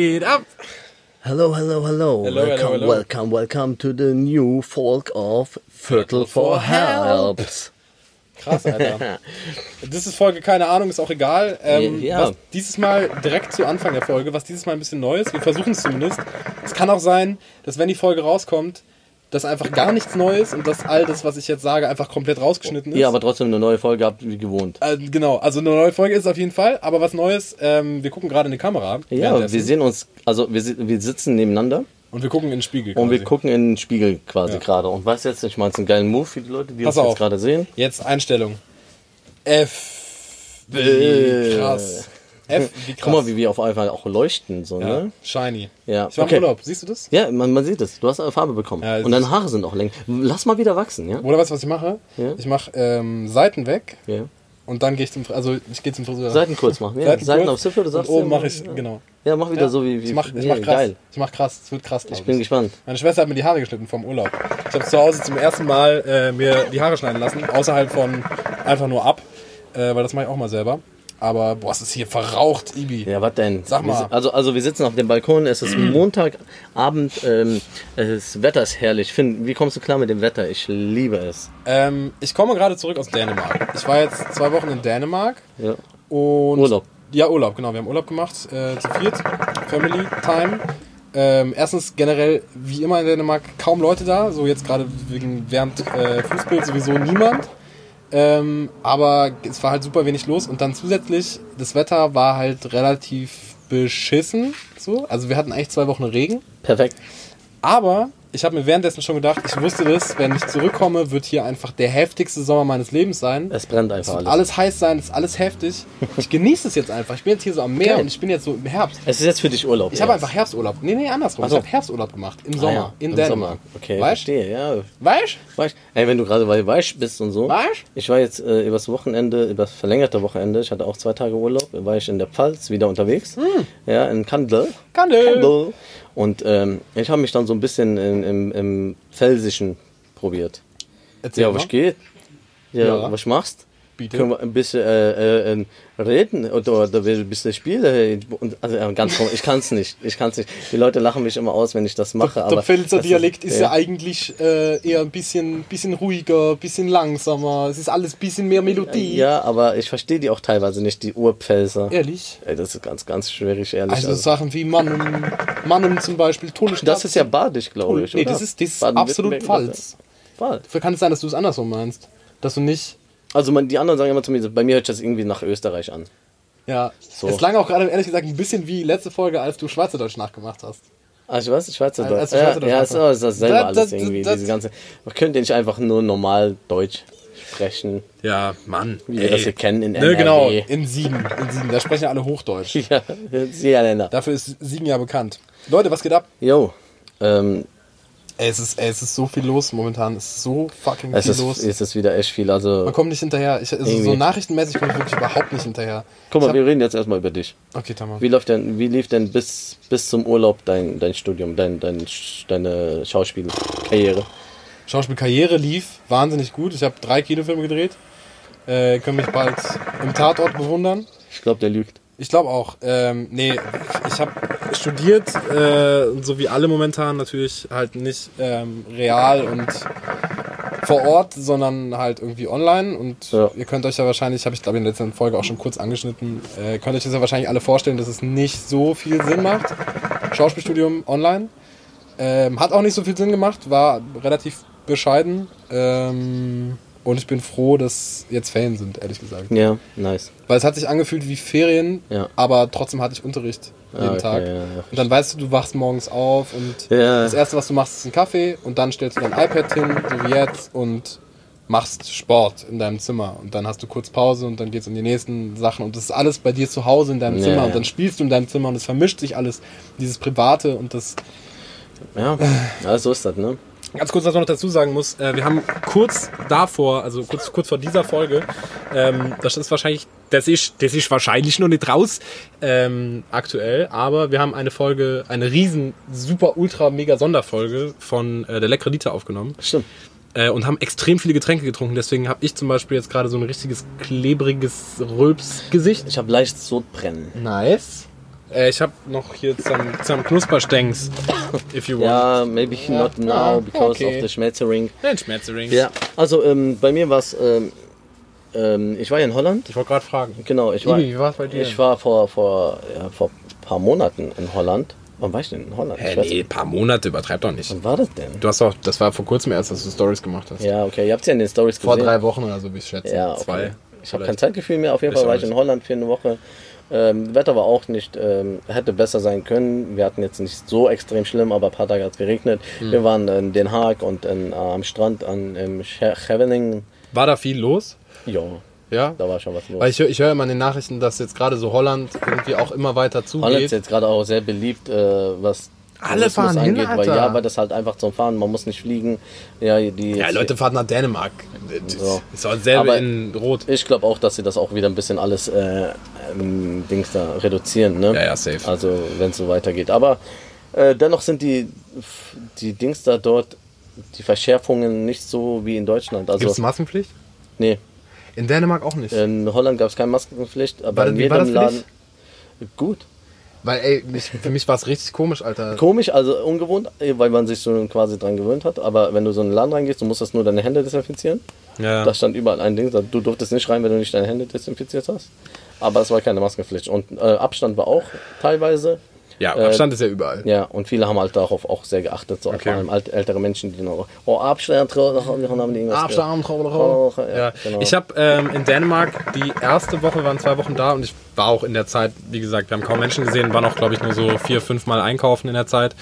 geht ab? Hello, hello, hello. Hello, hello, welcome, hello. welcome, welcome to the new folk of Viertel for Helps. Krass, Alter. Das ist Folge, keine Ahnung, ist auch egal. Ähm, Ja. was dieses Mal direkt zu Anfang der Folge, was dieses Mal ein bisschen neu ist, wir versuchen es zumindest. Es kann auch sein, dass wenn die Folge rauskommt, dass einfach gar nichts Neues und dass all das, was ich jetzt sage, einfach komplett rausgeschnitten ist. Ja, aber trotzdem eine neue Folge habt, wie gewohnt. Äh, genau, also eine neue Folge ist auf jeden Fall, aber was Neues, ähm, wir gucken gerade in die Kamera. Ja, wir sehen uns, also wir, wir sitzen neneinander Und wir gucken in den Spiegel. und wir quasi. gucken in den Spiegel quasi Ja. gerade. Und was jetzt, ich meine, es ist ein geiler Move für die Leute, die Pass auf. jetzt gerade sehen. Jetzt Einstellung. F. Wie Äh. krass. F wie krass. Guck mal, wie wir auf einmal auch leuchten, so, ja, ne? shiny. Ja, Ich war okay. im Urlaub, siehst du das? Ja, man, man sieht es. Du hast eine Farbe bekommen. Ja, und deine Haare sind auch länger. Lass mal wieder wachsen, ja? Oder weißt du, was ich mache? Ja. Ich mache ähm, Seiten weg Ja. und dann gehe ich zum. Also ich gehe zum Friseur. Seiten kurz machen. Ja, Seiten Seiten, auf Ziffer, du und sagst. oben ja, mache ich, genau. Ja, mach wieder so wie. wie ich mach, ich mach krass. Geil. Ich mach krass. Es wird krass, glaub Ich bin gespannt. Meine Schwester hat mir die Haare geschnitten vom Urlaub. Ich habe zu Hause zum ersten Mal äh, mir die Haare schneiden lassen, außerhalb von einfach nur ab, äh, weil das mache ich auch mal selber. Aber boah, es ist hier verraucht, Ibi. Ja, was denn? Sag mal. Also, also wir sitzen auf dem Balkon, es ist Montagabend, ähm, das Wetter ist herrlich. Finn, wie kommst du klar mit dem Wetter? Ich liebe es. Ähm, ich komme gerade zurück aus Dänemark. Ich war jetzt zwei Wochen in Dänemark Ja. Urlaub. Ja, Urlaub, genau. Wir haben Urlaub gemacht, äh, zu viert. Family Time. Ähm, erstens generell, wie immer in Dänemark, kaum Leute da. So jetzt gerade wegen während äh, Fußball sowieso niemand. Ähm, aber es war halt super wenig los. Und dann zusätzlich, das Wetter war halt relativ beschissen. So. Also wir hatten eigentlich zwei Wochen Regen. Perfekt. Aber ich habe mir währenddessen schon gedacht, ich wusste das, wenn ich zurückkomme, wird hier einfach der heftigste Sommer meines Lebens sein. Es brennt Es einfach wird alles. alles heiß sein, es ist alles heftig. Ich genieße es jetzt einfach. Ich bin jetzt hier so am Meer Geil. und ich bin jetzt so im Herbst. Es ist jetzt für dich Urlaub. Ich habe einfach Herbsturlaub. Nee, nee, andersrum. Ach so. Ich habe Herbsturlaub gemacht. Im Ah, Sommer. ja, in im Dänemark. Sommer. Okay, Weißt verstehe, ja. Weißt Weißt, ey, wenn du gerade bei Weisch bist und so. Weißt? Ich war jetzt äh, übers Wochenende, übers verlängerte Wochenende, ich hatte auch zwei Tage Urlaub, war ich in der Pfalz wieder unterwegs. Hm. Ja, in Kandel. Kandel. Kandel. Und ähm, ich habe mich dann so ein bisschen in, im, im Pfälzischen probiert. Erzähl Ja, mal. was geht? Ja, Ja. was machst? Bitte. Können wir ein bisschen äh, äh, reden oder, oder ein bisschen spielen? Und, also, ja, ganz komisch, ich kann es nicht. Ich kann's nicht. Die Leute lachen mich immer aus, wenn ich das mache. Der aber Pfälzer das Dialekt ist ja, eigentlich äh, eher ein bisschen, bisschen ruhiger, ein bisschen langsamer. Es ist alles ein bisschen mehr Melodie. Ja, aber ich verstehe die auch teilweise nicht, die Urpfälzer. Ehrlich? Ey, das ist ganz, ganz schwierig, ehrlich. Also, Also, Sachen wie Mannum, Mannum zum Beispiel, Stadt. das ist ja badisch, glaube ich. Nee, oder? das ist, das ist absolut falsch. Dafür kann es sein, dass du es andersrum meinst. Dass du nicht Also man, die anderen sagen immer zu mir, bei mir hört sich das irgendwie nach Österreich an. Ja, So. es klang auch gerade ehrlich gesagt ein bisschen wie letzte Folge, als du Schweizerdeutsch nachgemacht hast. Ah, ich weiß, Schweizerdeutsch. Als du Ja, Schweizerdeutsch ja, ist, ist dasselbe Das- alles das- irgendwie. das- diese ganze, man könnte nicht einfach nur normal Deutsch sprechen, Ja, Mann. wie wir das hier kennen in Ne, NRW. genau, in Siegen, in Siegen, da sprechen ja alle Hochdeutsch. Ja, sehr Länder. Dafür ist Siegen ja bekannt. Leute, was geht ab? Jo, ähm, Ey, es ist, ey, es ist so viel los momentan, es ist so fucking es viel ist, los. es ist wieder echt viel. Also, Man kommt nicht hinterher. Ich, also so nachrichtenmäßig komme ich wirklich überhaupt nicht hinterher. guck mal, hab- wir reden jetzt erstmal über dich. Okay, Tamam. Wie läuft denn, wie lief denn bis, bis zum Urlaub dein, dein Studium, dein, dein, deine Schauspielkarriere? Schauspielkarriere lief wahnsinnig gut. Ich habe drei Kinofilme gedreht. Äh, können mich bald im Tatort bewundern. Ich glaube, der lügt. Ich glaube auch. Ähm, nee, ich habe studiert, äh, so wie alle momentan natürlich halt nicht ähm, real und vor Ort, sondern halt irgendwie online. Und Ja. ihr könnt euch ja wahrscheinlich, habe ich glaube in der letzten Folge auch schon kurz angeschnitten, äh, könnt euch das ja wahrscheinlich alle vorstellen, dass es nicht so viel Sinn macht. Schauspielstudium online. Ähm, hat auch nicht so viel Sinn gemacht, war relativ bescheiden. Ähm, und ich bin froh, dass jetzt Ferien sind, ehrlich gesagt. Ja, nice. Weil es hat sich angefühlt wie Ferien, Ja. aber trotzdem hatte ich Unterricht jeden okay, Tag. ja, ja. Und dann weißt du, du wachst morgens auf und das erste, was du machst, ist ein Kaffee und dann stellst du dein iPad hin, so wie jetzt, und machst Sport in deinem Zimmer. Und dann hast du kurz Pause und dann geht's um die nächsten Sachen. Und das ist alles bei dir zu Hause in deinem Zimmer. Und dann spielst du in deinem Zimmer und es vermischt sich alles. Dieses Private und das Ja, ja so ist das, ne? Ganz kurz, was man noch dazu sagen muss, äh, wir haben kurz davor, also kurz, kurz vor dieser Folge, ähm, das ist wahrscheinlich, das ist, das ist wahrscheinlich noch nicht raus ähm, aktuell, aber wir haben eine Folge, eine riesen, super, ultra, mega Sonderfolge von äh, der Leckere Dieter aufgenommen Stimmt. äh, und haben extrem viele Getränke getrunken. Deswegen habe ich zum Beispiel jetzt gerade so ein richtiges klebriges Rülpsgesicht. Ich habe leicht Sodbrennen. Nice. Äh, ich habe noch hier zum, zum Knusperstengs, if you want. Ja, maybe not now because okay. of the Schmetzering. Den Schmetzerings. Ja, also ähm, bei mir war es, ähm, ähm, ich war ja in Holland. Ich wollte gerade fragen. Genau, ich war, Ibi, wie war's bei dir? ich war vor, vor, ja, vor ein paar Monaten in Holland. Wann war ich denn in Holland? Hä, nee, ein paar Monate, übertreib doch nicht. Wann war das denn? Du hast doch, das war vor kurzem erst, dass du Stories gemacht hast. Ja, okay, ihr habt es ja in den Stories Vor gesehen. drei Wochen oder so, wie ich schätze. Ja, okay. Zwei. Ich habe kein Zeitgefühl mehr. Auf jeden Fall war auch ich in. Holland für eine Woche. Ähm, Wetter war auch nicht, ähm, hätte besser sein können. Wir hatten jetzt nicht so extrem schlimm, aber ein paar Tage hat es geregnet. Hm. Wir waren in Den Haag und in, äh, am Strand an im Scheveningen. War da viel los? Ja, Ja. da war schon was los. Weil ich, ich höre immer in den Nachrichten, dass jetzt gerade so Holland irgendwie auch immer weiter zugeht. Holland ist jetzt gerade auch sehr beliebt, äh, was Alle fahren hin, weil Alter. ja, weil das halt einfach zum Fahren, man muss nicht fliegen. Ja, die ja, Leute fahren nach Dänemark. Das So. Ist auch selber Aber- in Rot. Ich glaube auch, dass sie das auch wieder ein bisschen alles äh, ähm, Dings da reduzieren, ne? Ja, ja, safe. Also wenn es so weitergeht. Aber äh, dennoch sind die, die Dings da dort, die Verschärfungen nicht so wie in Deutschland. Gibt es Also Maskenpflicht? nee, In Dänemark auch nicht. in Holland gab es keine Maskenpflicht, aber War in jedem Laden. Gut. Weil, ey, mich, für mich war es richtig komisch, Alter. Komisch, also ungewohnt, äh, weil man sich so quasi dran gewöhnt hat. Aber wenn du so in einen Laden reingehst, du musstest nur deine Hände desinfizieren. Ja. Da stand überall ein Ding, du durftest nicht rein, wenn du nicht deine Hände desinfiziert hast. Aber es war keine Maskenpflicht. Und äh, Abstand war auch teilweise. Ja, Äh, Abstand ist ja überall. Ja, und viele haben halt darauf auch sehr geachtet. So Okay. Vor allem ältere Menschen, die noch, oh, Abstand, wir haben irgendwas Abstand, Oh, ja, Ja, genau. ich habe ähm, in Dänemark die erste Woche, waren zwei Wochen da und ich war auch in der Zeit, wie gesagt, wir haben kaum Menschen gesehen, waren auch, glaube ich, nur so vier, fünf Mal einkaufen in der Zeit.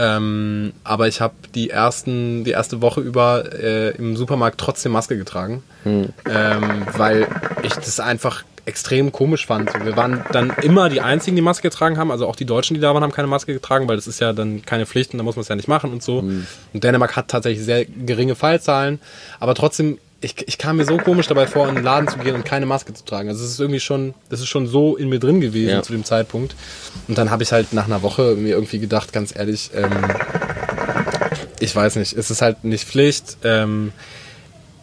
Ähm, aber ich habe die ersten, die erste Woche über äh, im Supermarkt trotzdem Maske getragen, Hm. ähm, weil ich das einfach extrem komisch fand. Wir waren dann immer die einzigen, die Maske getragen haben, also auch die Deutschen, die da waren, haben keine Maske getragen, weil das ist ja dann keine Pflicht und da muss man es ja nicht machen und so. Hm. Und Dänemark hat tatsächlich sehr geringe Fallzahlen, aber trotzdem ich, ich kam mir so komisch dabei vor, in den Laden zu gehen und keine Maske zu tragen. Also es ist irgendwie schon, das ist schon so in mir drin gewesen Ja. zu dem Zeitpunkt. Und dann habe ich halt nach einer Woche mir irgendwie gedacht, ganz ehrlich, ähm, ich weiß nicht, es ist halt nicht Pflicht. Ähm,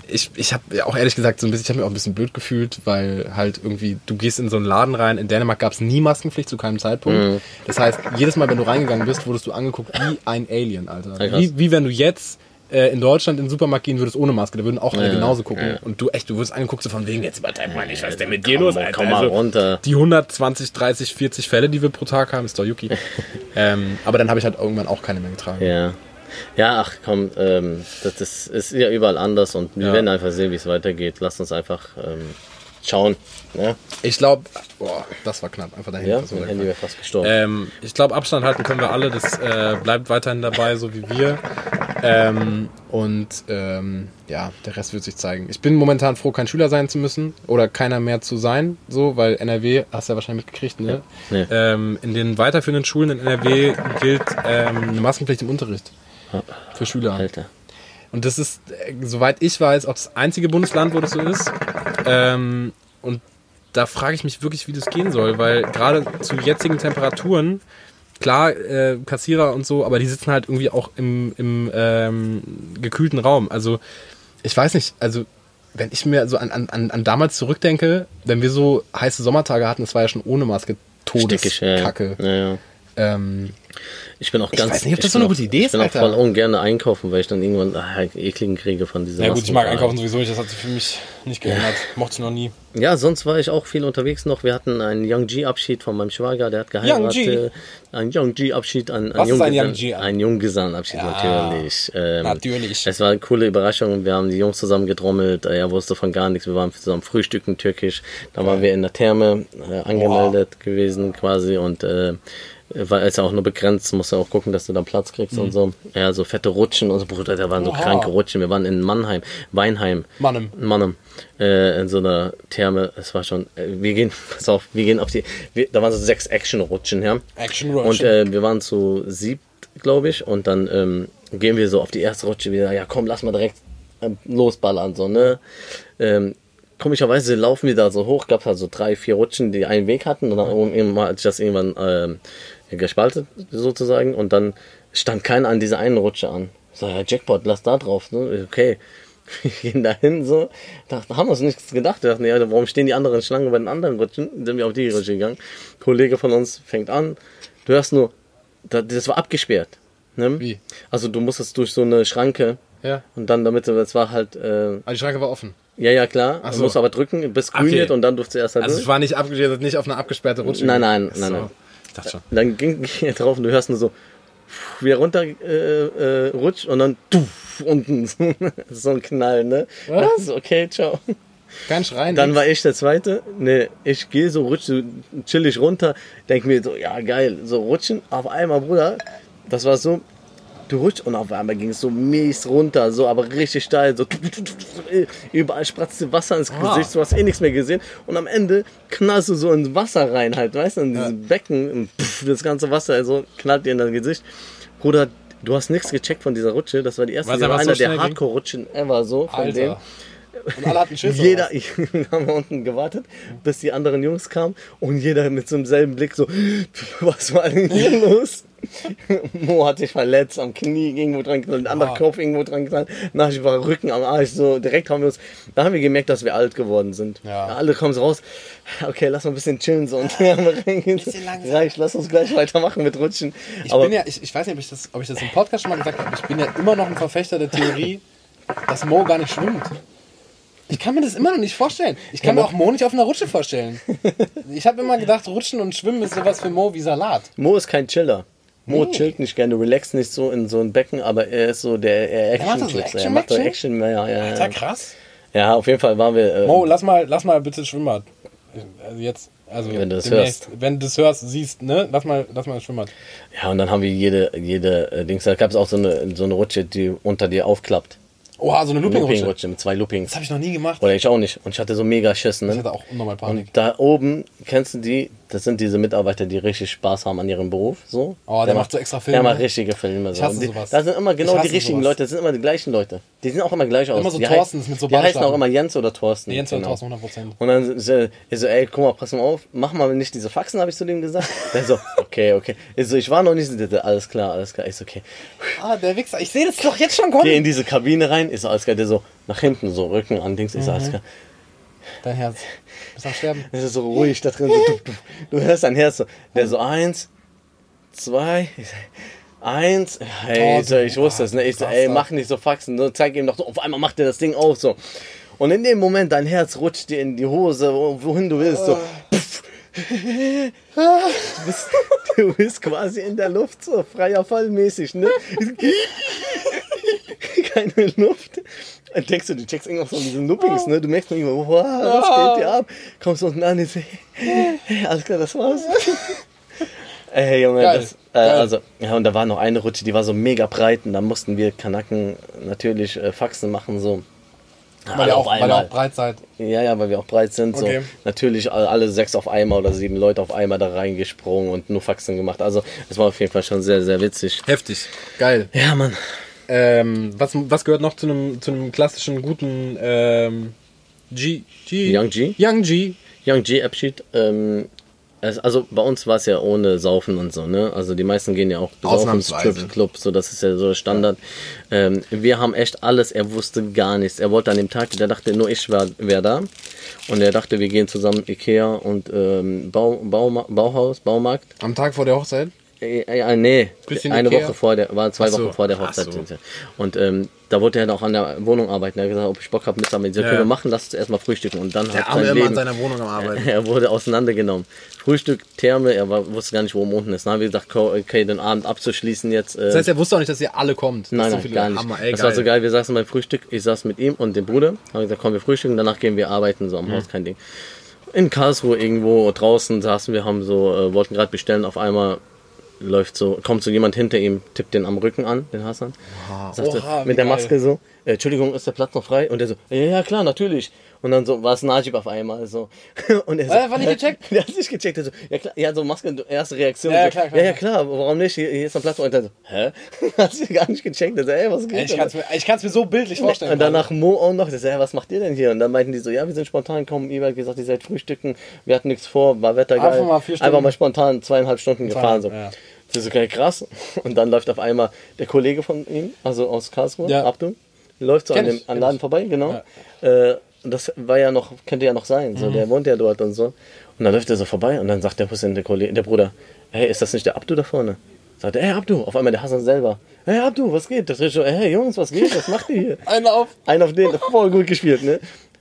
ich, ich habe auch ehrlich gesagt so ein bisschen, ich habe mir auch ein bisschen blöd gefühlt, weil halt irgendwie, du gehst in so einen Laden rein, in Dänemark gab es nie Maskenpflicht zu keinem Zeitpunkt. Mhm. Das heißt, jedes Mal, wenn du reingegangen bist, wurdest du angeguckt wie ein Alien, Alter. Ja, wie, wie wenn du jetzt äh, in Deutschland in den Supermarkt gehen würdest ohne Maske, da würden auch alle Ja, genauso gucken. ja. Und du echt, du wirst angeguckt so von wegen, jetzt übertreib mal nicht, was ist denn mit dir los, Alter? komm mal Also, runter. Die 120, 30, 40 Fälle, die wir pro Tag haben, ist doch Yuki. ähm, aber dann habe ich halt irgendwann auch keine mehr getragen. Ja. Ja, ach komm, ähm, das ist, ist ja überall anders und wir Ja. werden einfach sehen, wie es weitergeht. Lasst uns einfach ähm, schauen. Ne? Ich glaube, das war knapp, einfach dahin. Ja, mein Handy wäre fast gestorben. Ähm, ich glaube, Abstand halten können wir alle. Das äh, bleibt weiterhin dabei, so wie wir. Ähm, und ähm, ja, der Rest wird sich zeigen. Ich bin momentan froh, kein Schüler sein zu müssen oder keiner mehr zu sein, so, weil NRW, hast du ja wahrscheinlich mitgekriegt, ne? Nee. Ähm, in den weiterführenden Schulen in NRW gilt ähm, eine Maskenpflicht im Unterricht für Schüler. Alter. Und das ist, äh, soweit ich weiß, auch das einzige Bundesland, wo das so ist. Ähm, und da frage ich mich wirklich, wie das gehen soll, weil gerade zu jetzigen Temperaturen, klar, äh, Kassierer und so, aber die sitzen halt irgendwie auch im, im ähm, gekühlten Raum. Also, ich weiß nicht, also, wenn ich mir so an, an, an damals zurückdenke, wenn wir so heiße Sommertage hatten, das war ja schon ohne Maske. Todeskacke. Ja, ja. Ähm, Ich bin auch ganz. weiß nicht, ob das ich so bin eine auch- gute Idee Ich bin ist, auch Alter. voll ungern einkaufen, weil ich dann irgendwann ah, ekligen kriege von dieser ja gut, ich mag einkaufen sowieso nicht, das hat sich für mich nicht geändert. Mochte ich noch nie. Ja, sonst war ich auch viel unterwegs noch. Wir hatten einen Young G-Abschied von meinem Schwager, der hat geheiratet. G. Ein Young G-Abschied, ein, Was ist ein Young G? Ein Junggesellenabschied Ja, natürlich. Ähm, natürlich. Es war eine coole Überraschung. Wir haben die Jungs zusammen gedrommelt. Er wusste von gar nichts. Wir waren zusammen frühstücken türkisch. Dann waren wir in der Therme äh, angemeldet gewesen quasi und äh, weil es ja auch nur begrenzt, musst du auch gucken, dass du da Platz kriegst und so. Ja, so fette Rutschen und so, Bruder, da waren so Mhm. Oha. kranke Rutschen. Wir waren in Mannheim, Weinheim. Mannem. Mannem. Äh, in so einer Therme. Es war schon, äh, wir gehen, pass auf, wir gehen auf die, wir, da waren so sechs Action-Rutschen, ja. Action Und äh, wir waren zu siebt, glaube ich, und dann ähm, gehen wir so auf die erste Rutsche wieder, ja komm, lass mal direkt ähm, losballern, so, ne? Ähm, komischerweise laufen wir da so hoch, gab halt so drei, vier Rutschen, die einen Weg hatten, und dann irgendwann hat sich das irgendwann ähm, gespaltet, sozusagen, und dann stand keiner an dieser einen Rutsche an. Ich sag, ja, Jackpot, lass da drauf, ne? Okay. Wir gehen dahin so, dachten, haben uns nichts gedacht. Wir dachten, ja, warum stehen die anderen Schlangen bei den anderen Rutschen? Sind wir auf die Rutsche gegangen. Kollege von uns fängt an, du hörst nur, da- das war abgesperrt. Ne? Wie? Also du musstest durch so eine Schranke Ja. und dann damit, das war halt, äh, Aber die Schranke war offen. ja, ja, klar. Ach Du so. musst aber drücken, bis grün Okay. wird und dann durfte erst halt Also durch. es war nicht abgesperrt, nicht auf eine abgesperrte Rutsche. Nein, nein, nein, so. nein. Ich dachte schon. Dann ging er drauf und du hörst nur so, wie er runter äh, äh, rutscht und dann tuff, unten so, so ein Knall, ne? Was? Das ist okay, ciao. Kein Schreien. Dann war ich der Zweite. Ne, ich gehe so, rutsche chillig runter, denk mir so, ja geil, so rutschen. Auf einmal, Bruder, das war so, du rutschst und auf einmal ging es so mies runter, so aber richtig steil, so überall spratzte Wasser ins Ah. Gesicht, du hast eh nichts mehr gesehen und am Ende knallst du so ins Wasser rein halt, weißt du, in dieses Becken, und pff, das ganze Wasser so knallt dir in dein Gesicht. Bruder, du hast nichts gecheckt von dieser Rutsche, das war die erste, die war einfach so einer der? Hardcore-Rutschen ever so von. Alter. Und alle hatten Schiss. Jeder, haben wir unten gewartet, bis die anderen Jungs kamen und jeder mit so einem selben Blick so, was war denn hier los? Mo hat sich verletzt, am Knie irgendwo dran geknallt, der andere Ah. Kopf irgendwo dran geknallt, nach war Rücken am Arsch, so direkt haben wir uns, da haben wir gemerkt, dass wir alt geworden sind. Ja. Alle kommen so raus, okay, lass mal ein bisschen chillen so und langsam. reicht, lass uns gleich weitermachen mit Rutschen. Ich Aber bin ja, ich, ich weiß nicht, ob ich, das, ob ich das im Podcast schon mal gesagt habe, ich bin ja immer noch ein Verfechter der Theorie, dass Mo gar nicht schwimmt. Ich kann mir das immer noch nicht vorstellen. Ich kann mir auch Mo nicht auf einer Rutsche vorstellen. Ich habe immer gedacht, Rutschen und Schwimmen ist sowas für Mo wie Salat. Mo ist kein Chiller. Mo Nee. chillt nicht gerne, relaxt nicht so in so ein Becken, aber er ist so der er macht Action das so Er macht so? Action mehr, ja, ja, Alter, ja. krass. Ja, auf jeden Fall waren wir. Äh, Mo, lass mal, lass mal bitte Schwimmbad. Also jetzt, also Wenn du das demnächst. Wenn du das hörst, siehst, ne? Lass mal, lass mal Schwimmbad. ja, und dann haben wir jede, jede äh, Dings. Da gab es auch so eine, so eine Rutsche, die unter dir aufklappt. Oha, so eine Looping-Rutsche. Looping-Rutsche mit zwei Loopings. Das habe ich noch nie gemacht. Oder ich auch nicht. Und ich hatte so mega Schiss, Ich ne? hatte auch unnormal Panik. Und da oben, kennst du die? Das sind diese Mitarbeiter, die richtig Spaß haben an ihrem Beruf. So. Oh, der macht so extra Filme. Der macht richtige Filme. So. Ich hasse sowas. Da sind immer genau die richtigen sowas. Leute. Das sind immer die gleichen Leute. Die sehen auch immer gleich aus. Immer so die Thorstens mit so Die heißen auch immer Jens oder Thorsten. Jens und genau. Thorsten, 100%. Und dann so, ich so, ey, guck mal, pass mal auf, mach mal nicht diese Faxen, habe ich zu dem gesagt. Der so, okay, okay. Ich so, ich war noch nicht so, der alles klar, alles klar. Ich so, okay. Ah, der Wichser. Ich sehe das doch jetzt schon kommen. Geh in diese Kabine rein, ist so, alles klar. Der so, nach hinten, so, Rücken an Dings, ist Mhm. alles klar. Dein Herz. Bist am Sterben. Es ist so ruhig da drin. So, du, du, du hörst dein Herz so. Der so, eins, zwei, so, eins. Hey, Oh, ich, so, ich wusste es, ne? Ich so, ey, mach nicht so Faxen. So, zeig ihm doch so, auf einmal macht er das Ding auf, so. Und in dem Moment, dein Herz rutscht dir in die Hose, wo- wohin du willst, so. Pff. Du bist, du bist quasi in der Luft, so freier Fall mäßig, ne? Keine Luft. Dann denkst du, du checkst irgendwas von diesen Loopings, ne? Du merkst nur irgendwo, wow, was geht dir ab? Kommst unten an, ich so, hey, alles klar, das war's. Ey, Junge, Geil, das, äh, also, ja, und da war noch eine Rutsche, die war so mega breit und da mussten wir Kanaken natürlich äh, Faxen machen, so. Weil ihr auch, weil ihr auch breit seid. Ja, ja, weil wir auch breit sind. Okay. So. Natürlich alle sechs auf einmal oder sieben Leute auf einmal da reingesprungen und nur Faxen gemacht. Also, es war auf jeden Fall schon sehr, sehr witzig. Heftig. Geil. Ja, Mann. Ähm, was, was gehört noch zu einem, zu einem klassischen, guten ähm, G, G? Young G? Young G. Young G Abschied. Ähm, also bei uns war es ja ohne Saufen und so, ne? Also die meisten gehen ja auch besaufen Ausnahmsweise. Stripclub, so das ist ja so Standard. Ähm, wir haben echt alles, er wusste gar nichts. Er wollte an dem Tag, der dachte nur ich wäre wär da. Und er dachte, wir gehen zusammen Ikea und ähm, Bau, Bauma, Bauhaus, Baumarkt. Am Tag vor der Hochzeit? Äh, äh, nee, Bisschen eine Ikea? Woche vor der, war zwei so. Wochen vor der Hochzeit. so. Und ähm, da wollte er dann auch an der Wohnung arbeiten. Er hat gesagt, ob ich Bock habe mitzuarbeiten. Ich so, Ja. können wir machen, lass uns erstmal frühstücken. Und dann Der hat Arme sein immer Leben, an seiner Wohnung am Arbeiten. er wurde auseinandergenommen. Frühstück, Therme, er war, wusste gar nicht, wo oben unten ist. Dann haben wir gesagt, okay, den Abend abzuschließen jetzt. Äh, Das heißt, er wusste auch nicht, dass ihr alle kommt. Nein, so nein, viele gar nicht. Hammer, ey, das war so geil. Wir saßen beim Frühstück. Ich saß mit ihm und dem Bruder. Haben gesagt, komm, wir frühstücken. Danach gehen wir arbeiten, so am Mhm. Haus, kein Ding. In Karlsruhe irgendwo draußen saßen wir, haben so, äh, wollten gerade bestellen. Auf einmal läuft so, kommt so jemand hinter ihm, tippt den am Rücken an, den Hassan. Sagte, Oha, wie mit der. Maske so, äh, Entschuldigung, ist der Platz noch frei? Und der so, ja, ja, klar, natürlich. Und dann so war es Najib auf einmal so. Und er so, Äh, war nicht gecheckt? Der hat nicht gecheckt. Er so, ja klar, ja, so Maske, erste Reaktion. Ja, ja, so, klar, klar, ja, ja, klar, warum nicht? Hier, hier ist ein Platz. Und er so, hä? Hat sich gar nicht gecheckt. Er so, ey, was geht? Ey, ich kann es mir, ich kann's mir so bildlich vorstellen. Und danach Mo auch noch, der so, ja, was macht ihr denn hier? Und dann meinten die so, ja, wir sind spontan gekommen. Ihr hat gesagt, ihr seid frühstücken. Wir hatten nichts vor, war Wetter geil. Einfach mal vier Stunden. Einfach mal spontan zweieinhalb Stunden gefahren. So. ja. Das ist so geil, krass. Und dann läuft auf einmal der Kollege von ihm, also aus Karlsruhe, Ja. Abdu. läuft so an dem an Laden vorbei, genau. Äh, und das war ja noch, könnte ja noch sein, Mhm. so, der wohnt ja dort und so. Und dann läuft er so vorbei und dann sagt der Hussein, der, Kollege, der Bruder, hey, ist das nicht der Abdu da vorne? Sagt er, hey Abdu, auf einmal der Hassan selber. Hey Abdu, was geht? Das ist so, hey Jungs, was geht? Was macht ihr hier? Einer auf. Einen auf den, voll gut gespielt, ne?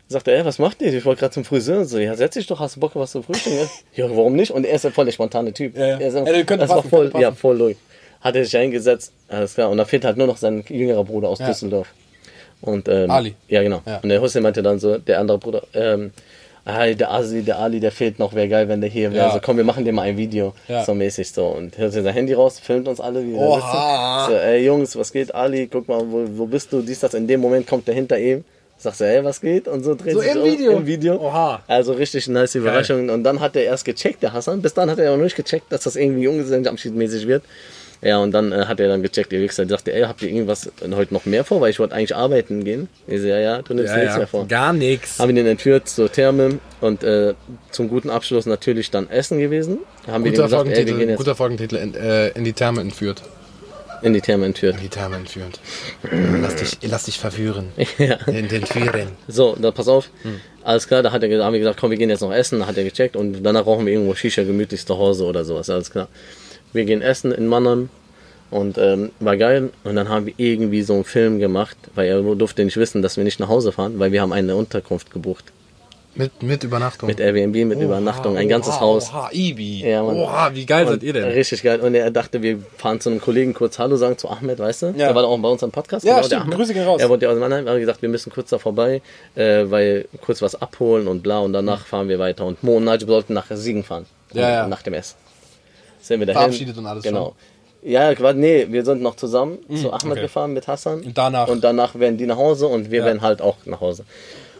Sagt er, ey, was macht ihr? Ich wollte gerade zum Friseur. Und so, ja, setz dich doch, hast du Bock, was zu frühstücken? ja, warum nicht? Und er ist ja voll der spontane Typ. Ja, ja. Er ist Ja, das war passen, voll, könnte ja, voll durch. Hat er sich eingesetzt, alles klar. Und da fehlt halt nur noch sein jüngerer Bruder aus Ja. Düsseldorf. Und, ähm, Ali. Ja, genau. Ja. Und der Hussein meinte dann so, der andere Bruder, ähm, ah, der Asi, der Ali, der fehlt noch, wäre geil, wenn der hier wäre. Ja. So, komm, wir machen dir mal ein Video. Ja. So mäßig so. Und hat sein Handy raus, filmt uns alle, wie wir Oha. sitzen. So, ey Jungs, was geht, Ali? Guck mal, wo, wo bist du? Dies, das. In dem Moment kommt der hinter ihm. Sagt er, ey, was geht? Und so dreht So sich im um, Video? Im Video. Oha. Also richtig nice Überraschung. Und dann hat er erst gecheckt, der Hassan. Bis dann hat er noch nicht gecheckt, dass das irgendwie Junggesellenabschiedmäßig wird. Ja, und dann äh, hat er dann gecheckt, ihr Wichser. Der sagte, ey, habt ihr irgendwas heute noch mehr vor? Weil ich wollte eigentlich arbeiten gehen. Ich so, ja, ja, du nimmst nichts mehr vor. Gar nichts. Haben wir den entführt zur Therme und äh, zum guten Abschluss natürlich dann Essen gewesen. Haben Guter gesagt, ey, wir Folgentitel, gehen jetzt guter Folgentitel in, äh, in die Therme entführt. in die Therme entführt. In die Therme entführt. lass, dich, lass dich verführen. ja. In den Entführen. So, dann pass auf. Hm. Alles klar, da hat er, haben wir gesagt, komm, wir gehen jetzt noch essen. Da hat er gecheckt und danach rauchen wir irgendwo Shisha gemütlich zu Hause oder sowas. Alles klar. Wir gehen essen in Mannheim und ähm, war geil. Und dann haben wir irgendwie so einen Film gemacht, weil er durfte nicht wissen, dass wir nicht nach Hause fahren, weil wir haben eine Unterkunft gebucht. Mit, mit Übernachtung. Mit Airbnb, mit Übernachtung, ein ganzes oha, Haus. Oha, Ibi. Ja, Mann. Oha, wie geil Und seid ihr denn? Richtig geil. Und er dachte, wir fahren zu einem Kollegen kurz Hallo sagen, zu Ahmed, weißt du? Ja. Der war auch bei uns am Podcast. Ja, der stimmt. Grüße gehen raus. Er wollte ja aus Mannheim, aber gesagt, wir müssen kurz da vorbei, äh, weil kurz was abholen und bla und danach fahren wir weiter. Und Mo und Nigel sollten nach Siegen fahren. Ja, ja. Nach dem Essen. Sind wir dahin. Verabschiedet und alles Genau. Ja, quasi, nee, wir sind noch zusammen zu Ahmed okay. gefahren mit Hassan. Und danach? Und danach werden die nach Hause und wir Ja. werden halt auch nach Hause.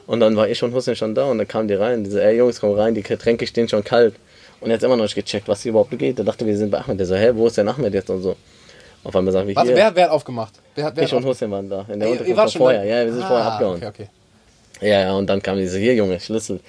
Und dann war ich und Hussein schon da und dann kamen die rein. Diese, ey Jungs, komm rein, die Getränke stehen schon kalt. Und er hat immer noch nicht gecheckt, was hier überhaupt geht. Der dachte, wir sind bei Ahmed. Der so, hä, wo ist denn Ahmed jetzt und so. Auf einmal sagen wir Warte, hier. wer, wer hat aufgemacht? Wer, wer ich hat und Hussein waren da. In der ihr Unterkunft schon vorher. da? Ja, wir sind vorher Ah, abgehauen. Okay, okay. Ja, ja, und dann kam diese, hier Junge, Schlüssel.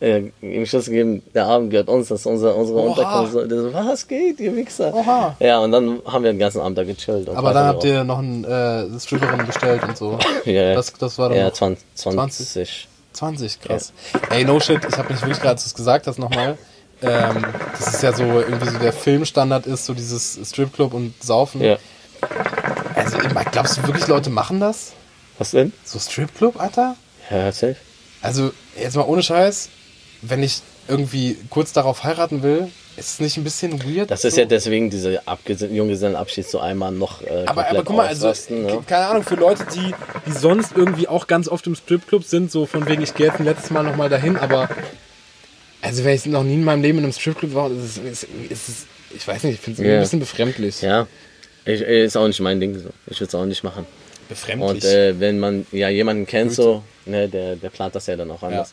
Äh, ihm Schlüssel geben, der Abend gehört uns, das ist unser, unsere Oha. Unterkunft. So, was geht, ihr Wichser? Oha. Ja, und dann haben wir den ganzen Abend da gechillt. Aber dann habt ihr noch ein äh, Stripperin bestellt und so. Ja, ja. Das, das war dann Ja, noch 20. 20. 20. 20, krass. Ey, no shit, ich habe mich wirklich gerade, als du es gesagt hast, nochmal. Ähm, das ist ja so, irgendwie so der Filmstandard ist, so dieses Stripclub und Saufen. Ja. Also, glaubst du wirklich, Leute machen das? Was denn? So Stripclub, Alter? Ja, safe. Also, jetzt mal ohne Scheiß, wenn ich irgendwie kurz darauf heiraten will, ist es nicht ein bisschen weird? Das ist so? ja deswegen diese Abges- Junggesellenabschied so einmal noch äh, Aber, aber guck mal, also, ne? keine Ahnung, für Leute, die, die sonst irgendwie auch ganz oft im Stripclub sind, so von wegen, ich gehe jetzt ein letztes Mal nochmal dahin, aber also wenn ich noch nie in meinem Leben in einem Stripclub war, ist es, ist, es ich weiß nicht, ich finde es Ja. ein bisschen befremdlich. Ja. Ich, äh, ist auch nicht mein Ding so. Ich würde es auch nicht machen. Befremdlich. Und äh, wenn man ja jemanden kennt so, ne, der, der plant das ja dann auch anders.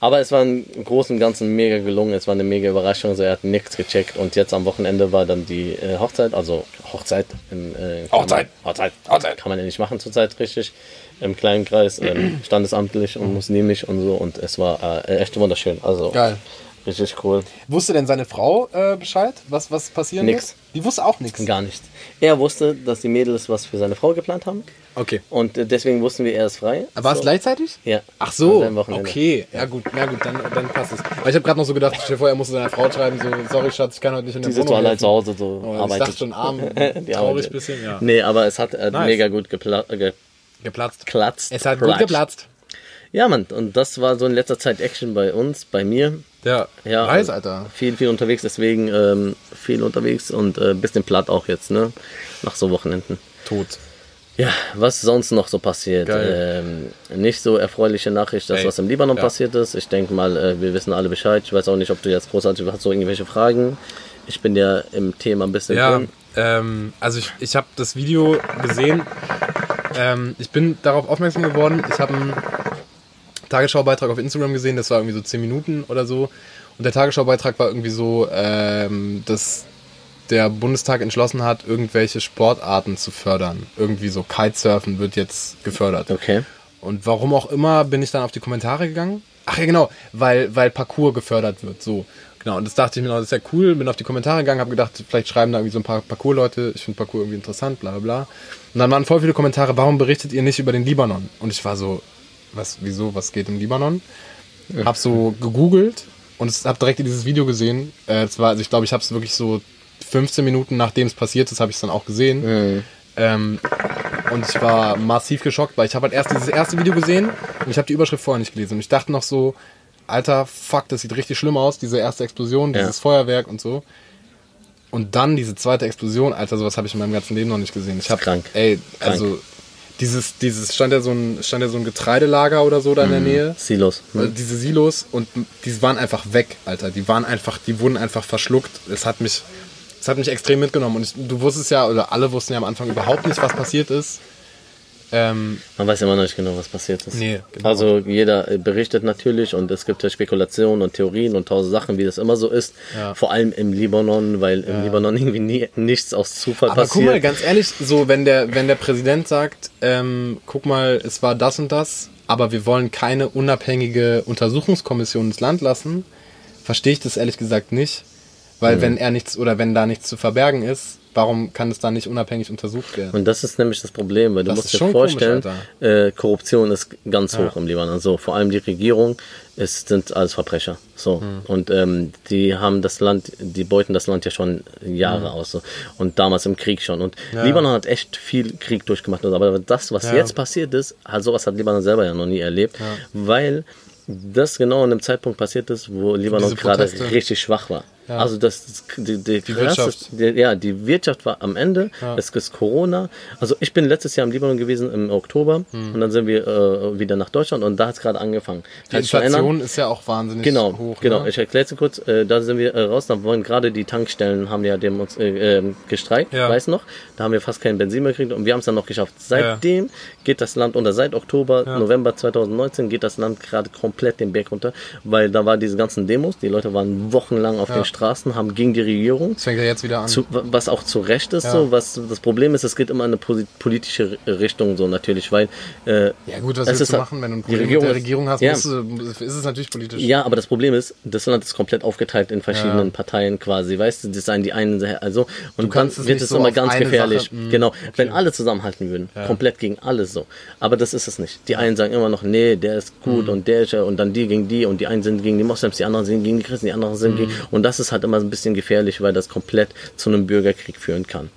Aber es war im Großen und Ganzen mega gelungen, es war eine mega Überraschung, so er hat nichts gecheckt und jetzt am Wochenende war dann die äh, Hochzeit, also Hochzeit im äh, Hochzeit. Man, Hochzeit. Hochzeit. Kann man ja nicht machen zurzeit richtig. Im kleinen Kreis, ähm, standesamtlich und muslimisch und so und es war äh, echt wunderschön. Also Geil. richtig cool. Wusste denn seine Frau äh, Bescheid, was, was passieren Nix. wird? Die wusste auch nichts. Gar nichts. Er wusste, dass die Mädels was für seine Frau geplant haben Okay. und äh, deswegen wussten wir, er ist frei. War es So. gleichzeitig? Ja. Ach so, okay. Ja gut, na gut, dann, dann passt es. Weil ich habe gerade noch so gedacht, stell vor, er musste seiner Frau schreiben, so, sorry Schatz, ich kann heute nicht in der Die sitzt so Wohnung allein zu. Hause so Oh, ich arbeitet. dachte schon arm, Die traurig bisschen, ja. Nee, aber es hat äh, Nice. mega gut gepla äh, Geplatzt. geplatzt. Es hat gut Platzt. geplatzt. Ja, Mann, und das war so in letzter Zeit Action bei uns, bei mir. Ja, Ja, nice, also Alter. Viel, viel unterwegs, deswegen ähm, viel unterwegs und äh, bisschen platt auch jetzt, ne? Nach so Wochenenden. Tot. Ja, was sonst noch so passiert? Ähm, nicht so erfreuliche Nachricht, das Ey, was im Libanon ja. passiert ist. Ich denke mal, äh, wir wissen alle Bescheid. Ich weiß auch nicht, ob du jetzt großartig hast, so irgendwelche Fragen. Ich bin ja im Thema ein bisschen Ja, drin. ähm, also ich, ich habe das Video gesehen. Ähm, ich bin darauf aufmerksam geworden. Ich habe einen Tagesschaubeitrag auf Instagram gesehen, das war irgendwie so 10 Minuten oder so. Und der Tagesschaubeitrag war irgendwie so, ähm, dass der Bundestag entschlossen hat, irgendwelche Sportarten zu fördern. Irgendwie so Kitesurfen wird jetzt gefördert. Okay. Und warum auch immer bin ich dann auf die Kommentare gegangen. Ach ja, genau, weil, weil Parkour gefördert wird. So, Genau, und das dachte ich mir noch, das ist ja cool, bin auf die Kommentare gegangen, habe gedacht, vielleicht schreiben da irgendwie so ein paar Parcours-Leute, ich finde Parcours irgendwie interessant, bla bla bla. Und dann waren voll viele Kommentare, warum berichtet ihr nicht über den Libanon? Und ich war so, was, wieso, was geht im Libanon? Hab so gegoogelt und hab direkt dieses Video gesehen. Äh, es war, also ich glaube, ich habe es wirklich so 15 Minuten nachdem es passiert ist, habe ich es dann auch gesehen. Ähm, und ich war massiv geschockt, weil ich habe halt erst dieses erste Video gesehen und ich habe die Überschrift vorher nicht gelesen. Und ich dachte noch so, Alter, fuck, das sieht richtig schlimm aus, diese erste Explosion, dieses Ja. Feuerwerk und so. Und dann diese zweite Explosion, Alter, sowas habe ich in meinem ganzen Leben noch nicht gesehen. Ich habe, ey, Krank. Also dieses, dieses stand ja so ein, stand ja so ein Getreidelager oder so da in der Nähe. Silos. Also Hm? diese Silos und die waren einfach weg, Alter. Die waren einfach, die wurden einfach verschluckt. Es hat mich, es hat mich extrem mitgenommen. Und ich, du wusstest ja, oder alle wussten ja am Anfang überhaupt nicht, was passiert ist. Ähm, Man weiß immer noch nicht genau, was passiert ist. Nee, genau. Also jeder berichtet natürlich und es gibt ja Spekulationen und Theorien und tausend Sachen, wie das immer so ist. Ja. Vor allem im Libanon, weil im Libanon irgendwie nie, nichts aus Zufall aber passiert. guck mal, ganz ehrlich, so wenn der, wenn der Präsident sagt, ähm, guck mal, es war das und das, aber wir wollen keine unabhängige Untersuchungskommission ins Land lassen, verstehe ich das ehrlich gesagt nicht. Mhm. Weil wenn er nichts oder wenn da nichts zu verbergen ist, warum kann es dann nicht unabhängig untersucht werden? Und das ist nämlich das Problem, weil du Das musst ist dir vorstellen, komisch, äh, Korruption ist ganz hoch im Libanon. So, vor allem die Regierung ist, sind alles Verbrecher. So. Hm. Und ähm, die haben das Land, die beuten das Land ja schon Jahre aus. So. Und damals im Krieg schon. Und. Ja. Libanon hat echt viel Krieg durchgemacht. Aber das, was Ja. jetzt passiert ist, halt sowas hat Libanon selber ja noch nie erlebt. Weil das genau an dem Zeitpunkt passiert ist, wo Libanon gerade richtig schwach war. Ja. Also das, die, die, die Wirtschaft. die, ja, die Wirtschaft war am Ende, es ist Corona. Also ich bin letztes Jahr im Libanon gewesen im Oktober und dann sind wir äh, wieder nach Deutschland und da hat es gerade angefangen. Hm. Die Kann ich schon erinnern? Inflation ist ja auch wahnsinnig Genau, hoch. genau. Ne? Ich erkläre es kurz. Äh, da sind wir äh, raus. Da waren gerade die Tankstellen, haben ja dem uns äh, ähm, gestreikt, Ja. weiß noch. Da haben wir fast kein Benzin mehr gekriegt und wir haben es dann noch geschafft. Seitdem geht das Land unter, seit Oktober, November 2019 geht das Land gerade komplett den Berg runter, weil da war diese ganzen Demos. Die Leute waren wochenlang auf den Straßen, haben gegen die Regierung Das fängt ja jetzt wieder an. zu, was auch zu Recht ist, Ja. so, was das Problem ist, es geht immer in eine politische Richtung, so natürlich, weil äh, ja gut, was willst ist du halt- machen, wenn du ein die Problem mit Regierung der ist- Regierung hast, ja. du, ist es natürlich politisch. ja, aber das Problem ist, das Land ist komplett aufgeteilt in verschiedenen Ja. Parteien quasi, weißt du, das seien die einen, also und dann es wird es so immer ganz gefährlich. Sache- mm, genau, wenn alle zusammenhalten würden, komplett gegen alles so. Aber das ist es nicht. Die einen sagen immer noch, nee, der ist gut und der ist ja, und dann die gegen die und die einen sind gegen die Moslems, die anderen sind gegen die Christen, die anderen sind Mm. gegen und das ist halt immer ein bisschen gefährlich, weil das komplett zu einem Bürgerkrieg führen kann.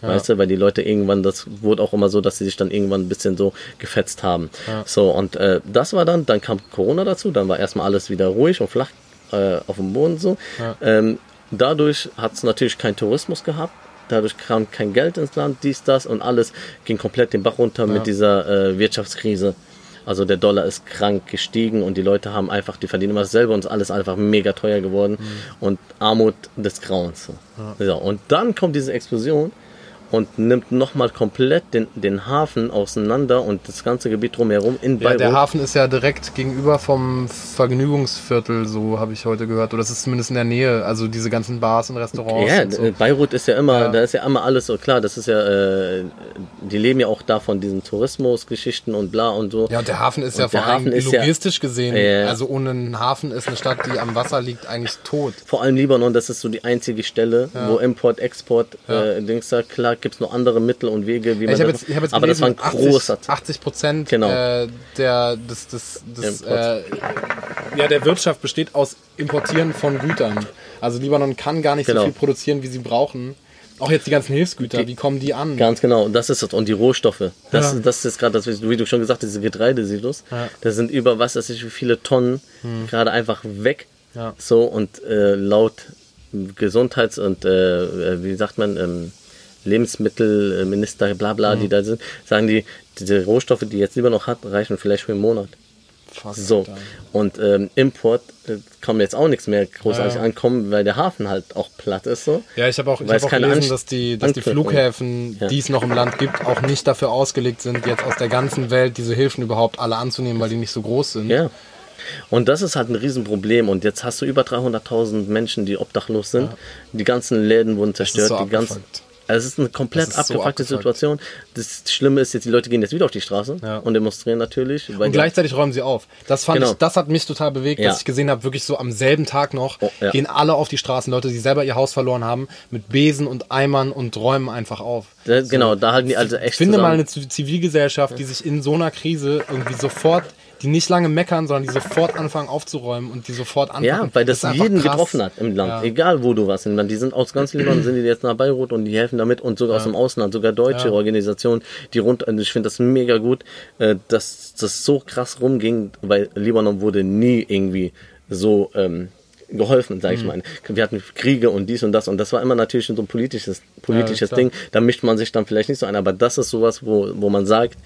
Weißt du, weil die Leute irgendwann, das wurde auch immer so, dass sie sich dann irgendwann ein bisschen so gefetzt haben. So, und äh, das war dann, dann kam Corona dazu, dann war erstmal alles wieder ruhig und flach äh, auf dem Boden so. Ähm, dadurch hat es natürlich keinen Tourismus gehabt. Dadurch kam kein Geld ins Land, dies, das und alles ging komplett den Bach runter mit dieser äh, Wirtschaftskrise. Also der Dollar ist krank gestiegen und die Leute haben einfach, die verdienen immer dasselbe und ist alles einfach mega teuer geworden und Armut des Grauens. So. Ja, und dann kommt diese Explosion und nimmt nochmal komplett den, den Hafen auseinander und das ganze Gebiet drumherum in Ja, Beirut. der Hafen ist ja direkt gegenüber vom Vergnügungsviertel, so habe ich heute gehört. Oder es ist zumindest in der Nähe, also diese ganzen Bars und Restaurants. Ja, und so. äh, Beirut ist ja immer, Ja. da ist ja immer alles so klar. Das ist ja, äh, die leben ja auch da von diesen Tourismusgeschichten und bla und so. Ja, und der Hafen ist Und ja vor allem ist ja- logistisch gesehen, Ja. also ohne einen Hafen ist eine Stadt, die am Wasser liegt, eigentlich tot. Vor allem Libanon, das ist so die einzige Stelle, wo Import, Export, äh, Dings da, klar gibt's noch andere Mittel und Wege, wie man Ich das- jetzt, ich jetzt aber das war ein gelesen, großer 80, 80 Prozent Genau. äh, der, des, des, des, äh, ja, der Wirtschaft besteht aus Importieren von Gütern. Also Libanon kann gar nicht Genau. so viel produzieren, wie sie brauchen. Auch jetzt die ganzen Hilfsgüter, wie kommen die an? Ganz genau, und das ist es. Und die Rohstoffe. Das, Ja. das ist gerade das, wie du schon gesagt hast, diese Getreidesilos. Da sind über was weiß ich wie viele Tonnen gerade einfach weg. Hm. Ja. So und äh, laut Gesundheits- und äh, äh, wie sagt man, ähm, Lebensmittelminister, bla bla, Hm. die da sind, sagen die, diese Rohstoffe, die jetzt lieber noch hat, reichen vielleicht für einen Monat. Fuck, So. Alter. Und ähm, Import äh, kann jetzt auch nichts mehr großartig Ja. ankommen, weil der Hafen halt auch platt ist. So. Ja, ich habe auch, ich hab auch gelesen, Anst- dass die, dass die Flughäfen, Ja. die es noch im Land gibt, auch nicht dafür ausgelegt sind, jetzt aus der ganzen Welt diese Hilfen überhaupt alle anzunehmen, weil die nicht so groß sind. Ja. Und das ist halt ein Riesenproblem. Und jetzt hast du über 300.000 Menschen, die obdachlos sind. Die ganzen Läden wurden zerstört. so die ganzen. Also es ist eine komplett ist so abgefuckte abgefuckt. Situation. Das Schlimme ist jetzt, die Leute gehen jetzt wieder auf die Straße Ja. und demonstrieren natürlich. Und gleichzeitig räumen sie auf. Das fand Genau. ich, das hat mich total bewegt, Ja. dass ich gesehen habe, wirklich so am selben Tag noch Oh, ja. gehen alle auf die Straßen, Leute, die selber ihr Haus verloren haben, mit Besen und Eimern und räumen einfach auf. Da, genau, da halten die also echt Ich finde mal zusammen. eine Z- Zivilgesellschaft, die sich in so einer Krise irgendwie sofort, die nicht lange meckern, sondern die sofort anfangen aufzuräumen und die sofort anfangen. Ja, weil das, einfach jeden krass. getroffen hat im Land. Ja. Egal wo du warst im Land. Die sind aus ganz Libanon, sind die jetzt nach Beirut und die helfen damit und sogar aus dem Ausland, sogar deutsche Ja. Organisationen, die rund, also ich finde das mega gut, äh, dass das so krass rumging, weil Libanon wurde nie irgendwie so ähm, geholfen, sag ich Mhm. mal. Wir hatten Kriege und dies und das und das war immer natürlich so ein politisches, politisches klar. Ding. Da mischt man sich dann vielleicht nicht so ein, aber das ist sowas, wo, wo man sagt,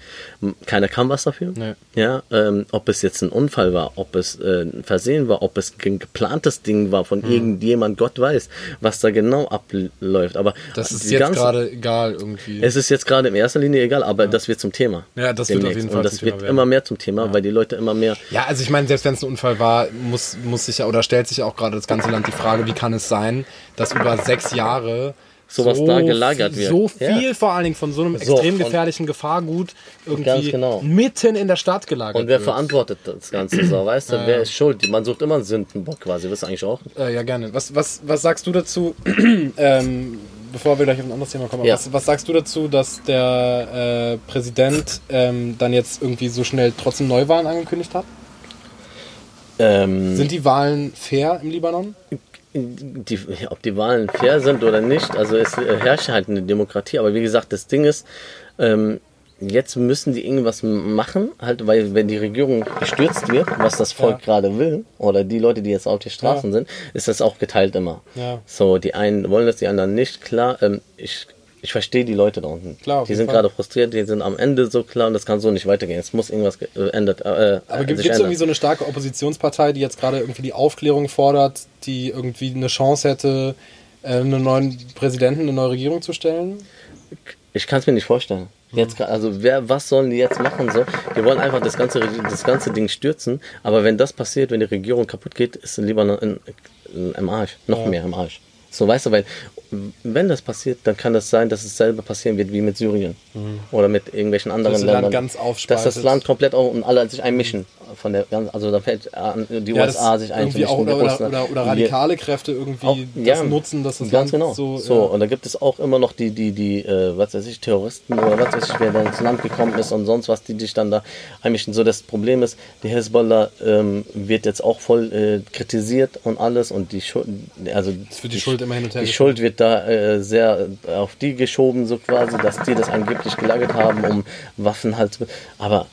keiner kann was dafür. Nee. Ja, ähm, ob es jetzt ein Unfall war, ob es äh, ein Versehen war, ob es ein geplantes Ding war Mhm. von irgendjemand, Gott weiß, was da genau abläuft. Aber Das ist jetzt gerade egal irgendwie. Es ist jetzt gerade in erster Linie egal, aber das wird zum Thema. Ja, das wird auf demnächst. jeden Fall Und das wird Thema immer mehr zum Thema, weil die Leute immer mehr. Ja, also ich meine, selbst wenn es ein Unfall war, muss, muss sich ja oder stellt sich auch gerade das ganze Land die Frage, wie kann es sein, dass über sechs Jahre Sowas da gelagert wird. So Ja. viel vor allen Dingen von so einem So, extrem gefährlichen Gefahrgut irgendwie genau. mitten in der Stadt gelagert Und wer wird. verantwortet das Ganze so, weißt du? Wer ist schuld? Man sucht immer einen Sündenbock quasi, wisst ihr eigentlich auch? Äh, ja, gerne. Was, was, was sagst du dazu, ähm, bevor wir gleich auf ein anderes Thema kommen, Ja. was, was sagst du dazu, dass der äh, Präsident ähm, dann jetzt irgendwie so schnell trotzdem Neuwahlen angekündigt hat? Ähm, Sind die Wahlen fair im Libanon? die, ob die Wahlen fair sind oder nicht, also es äh, herrscht halt eine Demokratie, aber wie gesagt, das Ding ist, ähm, jetzt müssen die irgendwas machen, halt, weil wenn die Regierung gestürzt wird, was das Volk Ja. gerade will, oder die Leute, die jetzt auf die Straßen Ja. sind, ist das auch geteilt immer. Ja. So, die einen wollen das, die anderen nicht, klar, ähm, ich, ich verstehe die Leute da unten. Klar, die sind Fall. gerade frustriert, die sind am Ende so klar und das kann so nicht weitergehen. Es muss irgendwas ge- äh, ändert, äh, Aber äh, gibt es irgendwie so eine starke Oppositionspartei, die jetzt gerade irgendwie die Aufklärung fordert, die irgendwie eine Chance hätte, äh, einen neuen Präsidenten, eine neue Regierung zu stellen? Ich kann es mir nicht vorstellen. Jetzt, also wer, was sollen die jetzt machen? So, die wollen einfach das ganze, das ganze Ding stürzen. Aber wenn das passiert, wenn die Regierung kaputt geht, ist Libanon in, in, im Arsch, noch mehr im Arsch. So, weißt du, weil wenn das passiert, dann kann das sein, dass es selber passieren wird wie mit Syrien oder mit irgendwelchen anderen Dass das Land Ländern. ganz dass das Land komplett auch und alle sich einmischen von der ganzen, also da fällt an, die Ja, USA sich irgendwie auch oder, die oder, oder, die- radikale Kräfte irgendwie auch, das nutzen, dass das ganz Land genau. so, So, ja. und da gibt es auch immer noch die, die, die, äh, was weiß ich, Terroristen oder was weiß ich, wer da ins Land gekommen ist und sonst was, die dich dann da einmischen. So, das Problem ist, die Hezbollah ähm, wird jetzt auch voll äh, kritisiert und alles und die Schuld, also wird die Schuld immer hin und her die. Schuld wird da äh, sehr auf die geschoben, so quasi, dass die das angeblich gelagert haben, um Waffen halt zu. Aber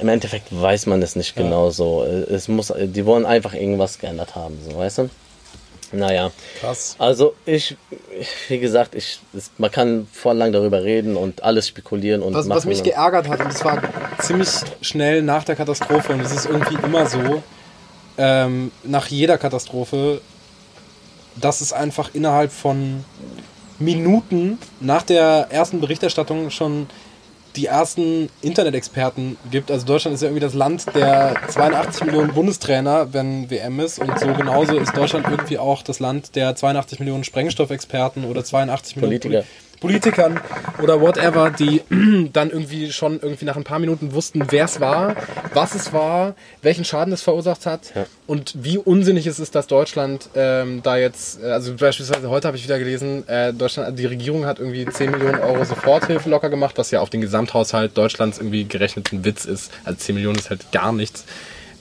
im Endeffekt weiß man es nicht genau so. Es muss, die wollen einfach irgendwas geändert haben, so weißt du? Naja. Krass. Also ich, wie gesagt, ich, es, man kann voll lang darüber reden und alles spekulieren und Was, was mich geärgert hat, und das war ziemlich schnell nach der Katastrophe, und es ist irgendwie immer so, ähm, nach jeder Katastrophe, dass es einfach innerhalb von Minuten nach der ersten Berichterstattung schon die ersten Internet-Experten gibt. Also Deutschland ist ja irgendwie das Land der 82 Millionen Bundestrainer, wenn WM ist. Und so genauso ist Deutschland irgendwie auch das Land der 82 Millionen Sprengstoffexperten oder 82 Millionen Politiker. Poli- Politikern oder whatever, die dann irgendwie schon irgendwie nach ein paar Minuten wussten, wer es war, was es war, welchen Schaden es verursacht hat Ja. und wie unsinnig es ist, dass Deutschland ähm, da jetzt, äh, also beispielsweise heute habe ich wieder gelesen, äh, Deutschland, die Regierung hat irgendwie 10 Millionen Euro Soforthilfe locker gemacht, was ja auf den Gesamthaushalt Deutschlands irgendwie gerechnet ein Witz ist. Also 10 Millionen ist halt gar nichts.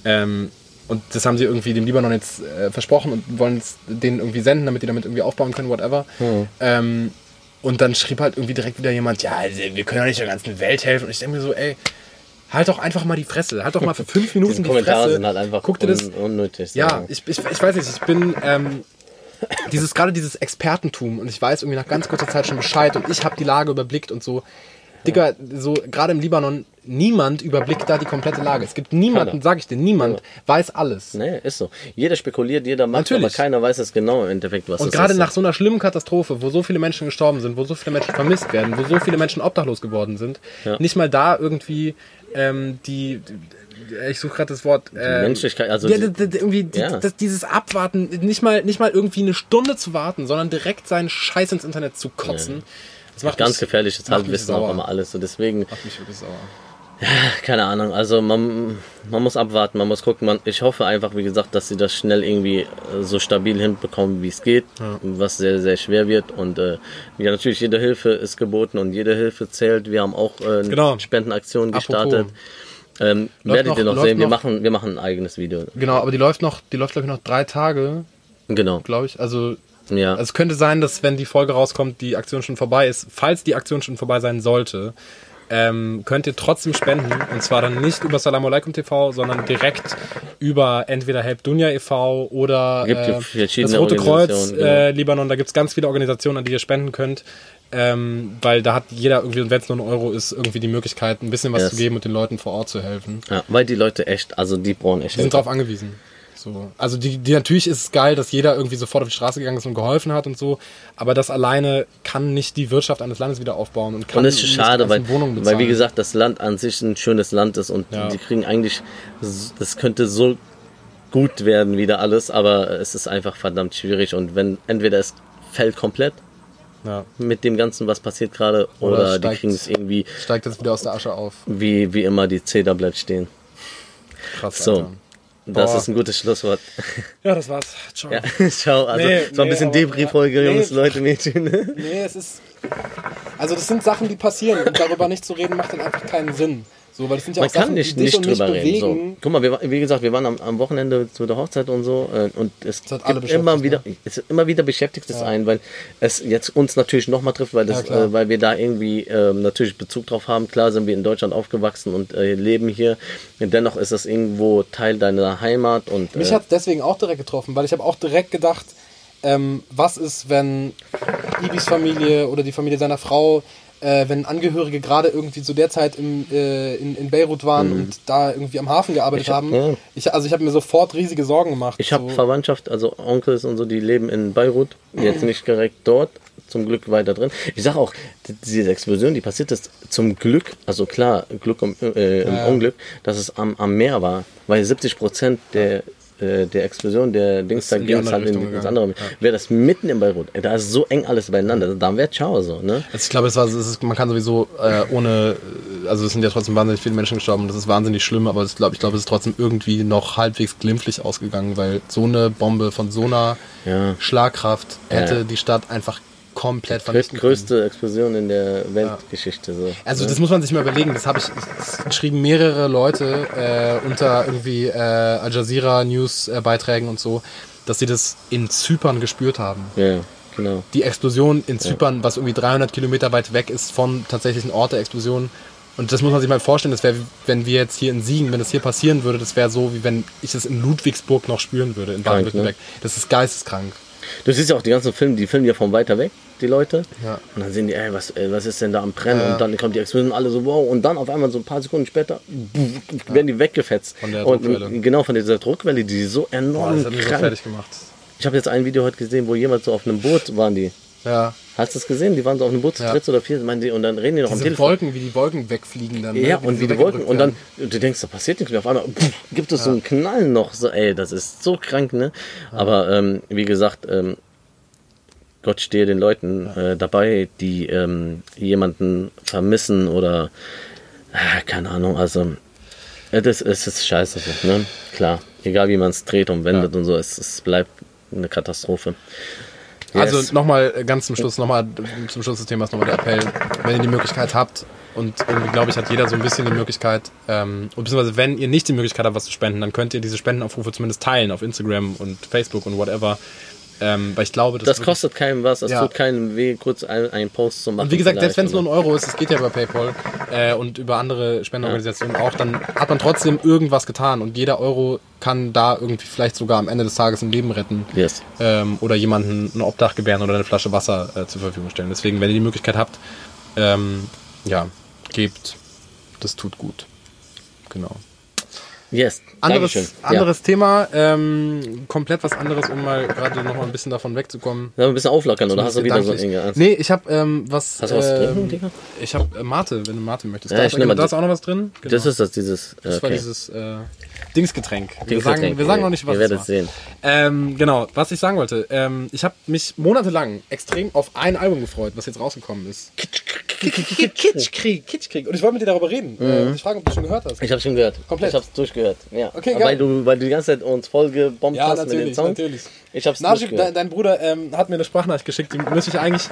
Ähm, und das haben sie irgendwie dem Libanon jetzt äh, versprochen und wollen es denen irgendwie senden, damit die damit irgendwie aufbauen können, whatever. Ähm, und dann schrieb halt irgendwie direkt wieder jemand, ja, also wir können ja nicht der ganzen Welt helfen. Und ich denke mir so, ey, halt doch einfach mal die Fresse. Halt doch mal für fünf Minuten die Kommentare Fresse. sind halt einfach Guck dir das, un unnötig. ja, ich, ich, ich weiß nicht, ich bin ähm, dieses gerade dieses Expertentum und ich weiß irgendwie nach ganz kurzer Zeit schon Bescheid und ich habe die Lage überblickt und so. Digga, so gerade im Libanon, niemand überblickt da die komplette Lage. Es gibt niemanden, Keiner. sag ich dir, niemand weiß alles. Nee, ist so. Jeder spekuliert, jeder macht, Natürlich. aber keiner weiß es genau im Endeffekt, was Und es gerade ist. nach so einer schlimmen Katastrophe, wo so viele Menschen gestorben sind, wo so viele Menschen vermisst werden, wo so viele Menschen obdachlos geworden sind, Ja. nicht mal da irgendwie ähm, die, die ich suche gerade das Wort. Ähm, Menschlichkeit, also ja, die- irgendwie die, ja. das, dieses Abwarten, nicht mal, nicht mal irgendwie eine Stunde zu warten, sondern direkt seinen Scheiß ins Internet zu kotzen. Das macht ganz mich- gefährliches macht mich Halbwissen auch immer alles. Und deswegen, Macht mich wirklich sauer. Keine Ahnung, also man, man muss abwarten, man muss gucken. Man, ich hoffe einfach, wie gesagt, dass sie das schnell irgendwie äh, so stabil hinbekommen, wie es geht, was sehr, sehr schwer wird. Und äh, ja, natürlich, jede Hilfe ist geboten und jede Hilfe zählt. Wir haben auch äh, Genau. Spendenaktionen gestartet. Ähm, werdet ihr noch- noch läuft sehen, wir noch- machen, wir machen ein eigenes Video. Genau, aber die läuft noch, die läuft glaube ich noch drei Tage, Genau. glaube ich. Also Ja. Also es könnte sein, dass wenn die Folge rauskommt, die Aktion schon vorbei ist. Falls die Aktion schon vorbei sein sollte, ähm, könnt ihr trotzdem spenden. Und zwar dann nicht über Salamu Alaikum TV, sondern direkt über entweder Help Dunya e.V. oder äh, das Rote Kreuz Organisationen, äh, Libanon. Da gibt es ganz viele Organisationen, an die ihr spenden könnt. Ähm, weil da hat jeder irgendwie, und wenn es nur ein Euro ist, irgendwie die Möglichkeit, ein bisschen was Yes. zu geben und den Leuten vor Ort zu helfen. ja. Weil die Leute echt, also die brauchen echt Die sind darauf angewiesen. So. Also die, die natürlich ist es geil, dass jeder irgendwie sofort auf die Straße gegangen ist und geholfen hat und so, aber das alleine kann nicht die Wirtschaft eines Landes wieder aufbauen und kann Und es ist nicht die schade, weil, weil wie gesagt, das Land an sich ein schönes Land ist und Ja. die kriegen eigentlich, das könnte so gut werden wieder alles, aber es ist einfach verdammt schwierig und wenn entweder es fällt komplett ja, mit dem Ganzen, was passiert gerade, Oder oder, die steigt- kriegen es irgendwie steigt jetzt wieder aus der Asche auf. wie, wie immer die Zeder bleibt stehen. Krass. So, Alter. Das ist ein gutes Schlusswort. Ja, das war's. Ciao. Ja, ciao. Also, Nee, es war ein nee, bisschen nee. Jungs, Leute, Mädchen. Nee, es ist. Also das sind Sachen, die passieren und darüber nicht zu reden macht dann einfach keinen Sinn. So, weil das sind ja Man auch Sachen, kann nicht, dich nicht mich drüber reden. So. Guck mal, wir, wie gesagt, wir waren am, am Wochenende zu der Hochzeit und so äh, und es hat alle gibt immer beschäftigt, wieder, es immer wieder beschäftigt es einen, weil es jetzt uns natürlich nochmal trifft, weil, das, Ja, äh, weil wir da irgendwie ähm, natürlich Bezug drauf haben. Klar sind wir in Deutschland aufgewachsen und äh, leben hier. Dennoch ist das irgendwo Teil deiner Heimat und Mich äh, hat deswegen auch direkt getroffen, weil ich habe auch direkt gedacht, ähm, was ist, wenn Ibis Familie oder die Familie seiner Frau, äh, wenn Angehörige gerade irgendwie zu der Zeit im, äh, in, in Beirut waren und da irgendwie am Hafen gearbeitet Mhm. Hab- haben. ja. Ich, also ich habe mir sofort riesige Sorgen gemacht. Ich habe so. Verwandtschaft, also Onkels und so, die leben in Beirut, jetzt nicht direkt dort, zum Glück weiter drin. Ich sage auch, die- diese Explosion, die passiert ist zum Glück, also klar, Glück im, äh, im Ja. Unglück, dass es am, am Meer war, weil 70 Prozent der äh, der Explosion, der Dings, da in die ging es halt in, ins gegangen. andere. Wäre das mitten in Beirut, da ist so eng alles beieinander, da wäre ciao so, ne? Also ich glaube, es war, es ist, man kann sowieso äh, ohne, äh, also es sind ja trotzdem wahnsinnig viele Menschen gestorben, das ist wahnsinnig schlimm, aber ich glaube, ich glaube, es ist trotzdem irgendwie noch halbwegs glimpflich ausgegangen, weil so eine Bombe von so einer Ja. Schlagkraft hätte Ja. die Stadt einfach komplett vernichten können. größte Explosion in der Weltgeschichte. So, Also ne? das muss man sich mal überlegen. Das habe ich, das schrieben mehrere Leute äh, unter irgendwie äh, Al Jazeera News äh, Beiträgen und so, dass sie das in Zypern gespürt haben. Ja, genau. Die Explosion in Zypern, was irgendwie 300 Kilometer weit weg ist von tatsächlichen Ort der Explosion. Und das muss man sich mal vorstellen. Das wäre, wenn wir jetzt hier in Siegen, wenn das hier passieren würde, das wäre so, wie wenn ich es in Ludwigsburg noch spüren würde, in ne? Baden-Württemberg. Das ist geisteskrank. Du siehst ja auch die ganzen Filme, die filmen ja von weiter weg, die Leute. Ja. Und dann sehen die, ey, was, ey, was ist denn da am Brennen? Ja. Und dann kommt die Explosion alle so, wow. Und dann auf einmal so ein paar Sekunden später werden die weggefetzt. Von der und, Druckwelle. Genau, von dieser Druckwelle, die so Boah, enorm das hat mich so fertig gemacht. Ich habe jetzt ein Video heute gesehen, wo jemand so auf einem Boot waren die. Ja. Hast du das gesehen? Die waren so auf einem Boot zu Ja. dritt oder vier, und dann reden die noch am Diese Telefon. Wolken, wie die Wolken wegfliegen dann. ne? Ja, und sie wie die Wolken. weggedrückt Und dann, werden. du denkst, da passiert nichts mehr. Auf einmal pff, gibt es so einen Knall noch. So, ey, das ist so krank, ne? Aber ähm, wie gesagt, ähm, Gott stehe den Leuten äh, dabei, die ähm, jemanden vermissen oder äh, keine Ahnung, also äh, das, es ist scheiße so, ne? Klar. Egal wie man es dreht und wendet und so, es, es bleibt eine Katastrophe. Also Yes. nochmal äh, ganz zum Schluss, nochmal zum Schluss des Themas nochmal der Appell, wenn ihr die Möglichkeit habt und irgendwie glaube ich hat jeder so ein bisschen die Möglichkeit, ähm, und beziehungsweise wenn ihr nicht die Möglichkeit habt, was zu spenden, dann könnt ihr diese Spendenaufrufe zumindest teilen auf Instagram und Facebook und whatever. Ähm, weil ich glaube, das, das kostet keinem was, es Ja. tut keinem weh, kurz ein- einen Post zu machen. Und wie gesagt, selbst wenn es nur ein Euro ist, es geht ja über PayPal äh, und über andere Spendenorganisationen auch, dann hat man trotzdem irgendwas getan und jeder Euro kann da irgendwie vielleicht sogar am Ende des Tages ein Leben retten Yes. ähm, oder jemanden ein Obdach gewähren oder eine Flasche Wasser äh, zur Verfügung stellen. Deswegen, wenn ihr die Möglichkeit habt, ähm, ja, gebt, das tut gut. Genau. Yes. Anderes, Dankeschön. anderes Thema, ähm, komplett was anderes, um mal gerade noch mal ein bisschen davon wegzukommen. Ja. Wir ein bisschen auflockern oder hast du wieder so Gedanklich. Inge? Nee, ich habe ähm, was. Hast du was drin, ähm, Digga? Ich habe äh, Mate, wenn du Mate möchtest. Ja, da, ich ist, da ist die- auch noch was drin. Genau. Das ist das, dieses. Das war okay. dieses äh, Dingsgetränk. Wir, Dingsgetränk. sagen, wir sagen noch nicht, was Ihr es werdet war. sehen. Ähm, genau, was ich sagen wollte. Ähm, ich habe mich monatelang extrem auf ein Album gefreut, was jetzt rausgekommen ist. Kitschkrieg. Kitschkrieg. Und ich wollte mit dir darüber reden. Äh, und ich frage, ob du schon gehört hast. Ich habe schon gehört. Komplett? Ich habe es durchgehört. Ja. Okay, weil geil. du, weil du die ganze Zeit uns voll gebombt Ja, hast mit den natürlich, Songs. natürlich. Ich habe es durchgehört. dein, dein Bruder ähm, hat mir eine Sprachnachricht geschickt, die müsste ich eigentlich,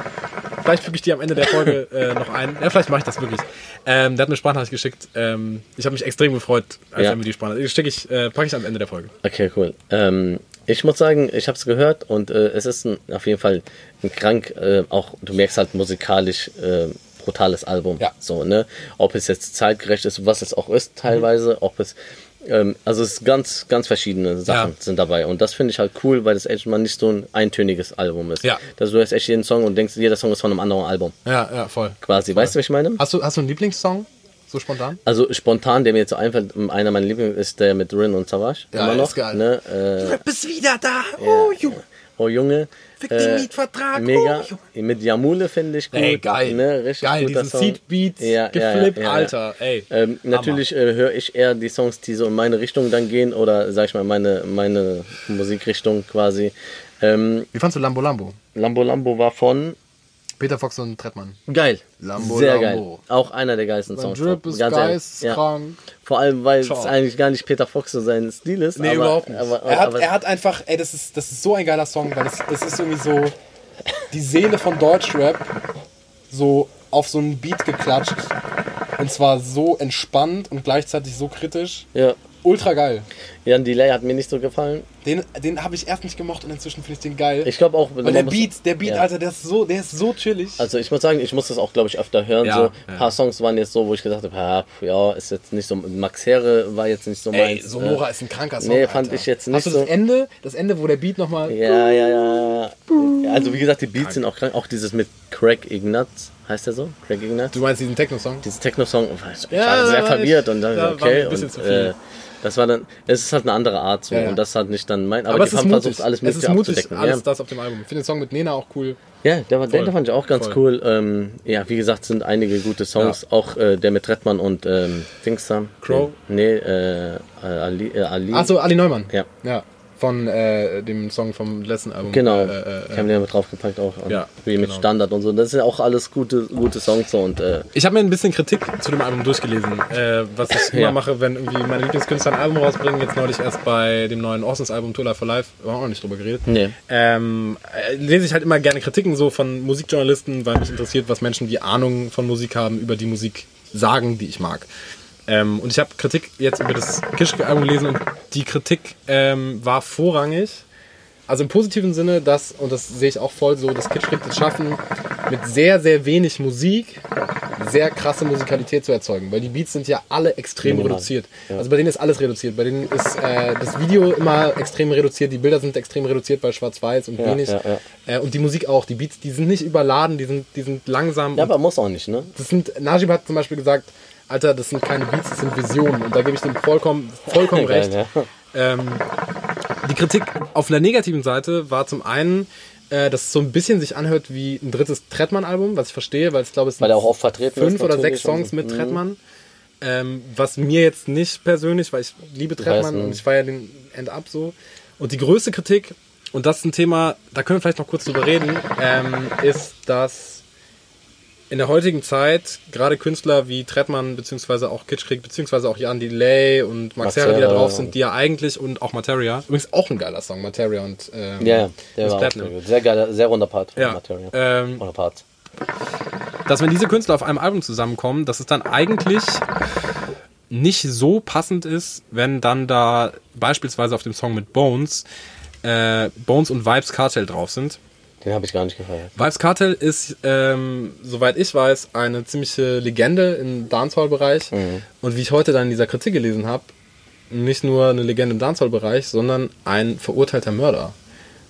vielleicht füge ich die am Ende der Folge äh, noch ein. Ja, vielleicht mache ich das wirklich. Ähm, der hat mir eine Sprachnachricht geschickt. Ähm, ich habe mich extrem gefreut, als Ja. er mir die Sprachnachricht schicke ich, äh, packe ich am Ende der Folge. Okay, cool. Ähm, ich muss sagen, ich habe es gehört und äh, es ist ein, auf jeden Fall ein krank, äh, auch du merkst halt musikalisch äh, brutales Album. Ja. So, ne? Ob es jetzt zeitgerecht ist, was es auch ist teilweise, ob es ähm, also es ist ganz, ganz verschiedene Sachen Ja. sind dabei und das finde ich halt cool, weil das echt mal nicht so ein eintöniges Album ist. Ja. Dass du hörst echt jeden Song und denkst, jeder Song ist von einem anderen Album. Ja, ja, voll. Quasi. Weißt du, was ich meine? Hast du, hast du einen Lieblingssong? So spontan? Also spontan, der mir jetzt so einfällt, einer meiner Lieblings ist der mit Rin und Savage. Ja, immer noch. ist geil. Ne? Äh, Du bist wieder da. Oh, Junge. Oh Junge. Fick den Mietvertrag. Mega. Oh, Mit Jamule finde ich gut. Ey, geil. Ne? Richtig Geil, guter diesen. Seedbeat, Ja, geflippt, ja, ja, ja. Alter. Ey. Ähm, natürlich äh, höre ich eher die Songs, die so in meine Richtung dann gehen oder sag ich mal meine, meine Musikrichtung quasi. Ähm, Wie fandst du Lambo Lambo? Lambo Lambo war von Peter Fox und Trettmann. geil. Lambo Sehr Lambo. geil. Auch einer der geilsten Songs. Drip ist Ganz ehrlich. Ja. Vor allem, weil es Ciao. eigentlich gar nicht Peter Fox so sein Stil ist. Nee, aber, überhaupt nicht. Aber, er, hat, aber, er hat einfach, ey, das ist, das ist so ein geiler Song, weil es, es ist irgendwie so die Seele von Deutschrap so auf so einen Beat geklatscht. Und zwar so entspannt und gleichzeitig so kritisch. ja. Ultra geil. Jan Delay hat mir nicht so gefallen. Den, den habe ich erst nicht gemocht und inzwischen finde ich den geil. Ich glaube auch, weil der Beat, der Beat, ja. Alter, der ist so, der ist so chillig. Also ich muss sagen, ich muss das auch, glaube ich, öfter hören. Ja, so, ja. ein paar Songs waren jetzt so, wo ich gesagt habe, ja, ja, ist jetzt nicht so. Max Herre war jetzt nicht so Ey, meins. Sonora äh, ist ein kranker Song. nee, fand Alter. ich jetzt Hast nicht du das so. Ende, das Ende, wo der Beat nochmal. Ja, ja, ja, ja. Also wie gesagt, die Beats sind auch krank. Auch dieses mit Craig Ignatz, heißt der so? Craig Ignatz? Du meinst diesen Techno-Song? Dieses Techno-Song, ich Ja, war sehr verwirrt ich- und dann, da war okay. ein bisschen Und, zu viel. äh, das war dann, es ist halt eine andere Art so Ja, ja. und das hat nicht dann mein, aber, Aber die ist haben mutig. versucht, alles es Mögliche ist mutig, abzudecken. alles ja. das auf dem Album. Ich finde den Song mit Nena auch cool. Ja, der, war, der fand ich auch ganz Voll. cool. Ähm, ja, wie gesagt, sind einige gute Songs. Auch äh, der mit Rettmann und ähm, Dingsam. Crow? Nee, äh, äh, Ali. Äh, Ali. Achso, Ali Neumann. Ja. Ja. Von äh, dem Song vom letzten Album. Genau. Äh, ich äh, habe äh. den ja mit draufgepackt auch. Ja, Wie mit genau. Standard und so. Das sind ja auch alles gute, gute Songs so und äh, Ich habe mir ein bisschen Kritik zu dem Album durchgelesen, äh, was ich immer Ja. mache, wenn irgendwie meine Lieblingskünstler ein Album rausbringen. Jetzt neulich erst bei dem neuen Orsons-Album Tour Life for Life, wir haben auch noch nicht drüber geredet. Nee. Ähm, äh, lese ich halt immer gerne Kritiken so von Musikjournalisten, weil mich interessiert, was Menschen, die Ahnung von Musik haben, über die Musik sagen, die ich mag. Ähm, und ich habe Kritik jetzt über das Kischke-Album gelesen und die Kritik ähm, war vorrangig. Also im positiven Sinne, dass, und das sehe ich auch voll so, dass Kitschkrieg es schaffen, mit sehr, sehr wenig Musik sehr krasse Musikalität zu erzeugen. Weil die Beats sind ja alle extrem Minimal. reduziert. Also bei denen ist alles reduziert. Bei denen ist äh, das Video immer extrem reduziert, die Bilder sind extrem reduziert, weil schwarz-weiß und Ja, wenig. ja, Äh, und die Musik auch. Die Beats, die sind nicht überladen, die sind, die sind langsam. ja, aber muss auch nicht, ne? das sind, Najib hat zum Beispiel gesagt, Alter, das sind keine Beats, das sind Visionen. Und da gebe ich dem vollkommen, vollkommen Geil, recht. ja. Ähm, die Kritik auf der negativen Seite war zum einen, äh, dass es so ein bisschen sich anhört wie ein drittes Trettmann-Album, was ich verstehe, weil ich glaube, es sind fünf oder sechs Songs mit Mhm. Trettmann. Ähm, was mir jetzt nicht persönlich, weil ich liebe Trettmann und ich feiere den End-Up so. Und die größte Kritik, und das ist ein Thema, da können wir vielleicht noch kurz drüber reden, ähm, ist, dass in der heutigen Zeit gerade Künstler wie Trettmann, beziehungsweise auch Kitschkrieg, beziehungsweise auch Jan Delay und Max Herre, die da drauf sind, die ja eigentlich und auch Materia. Übrigens auch ein geiler Song, Materia und ähm, Ja, ja, der war Platinum. sehr geiler, sehr runder Part Ja, Material. ähm, Runder Part. dass wenn diese Künstler auf einem Album zusammenkommen, dass es dann eigentlich nicht so passend ist, wenn dann da beispielsweise auf dem Song mit Bones äh, Bones und Vibes Cartel drauf sind. Den habe ich gar nicht gefeiert. Vibes Cartel ist, ähm, soweit ich weiß, eine ziemliche Legende im Dancehall-Bereich. Und wie ich heute dann in dieser Kritik gelesen habe, nicht nur eine Legende im Dancehall-Bereich, sondern ein verurteilter Mörder.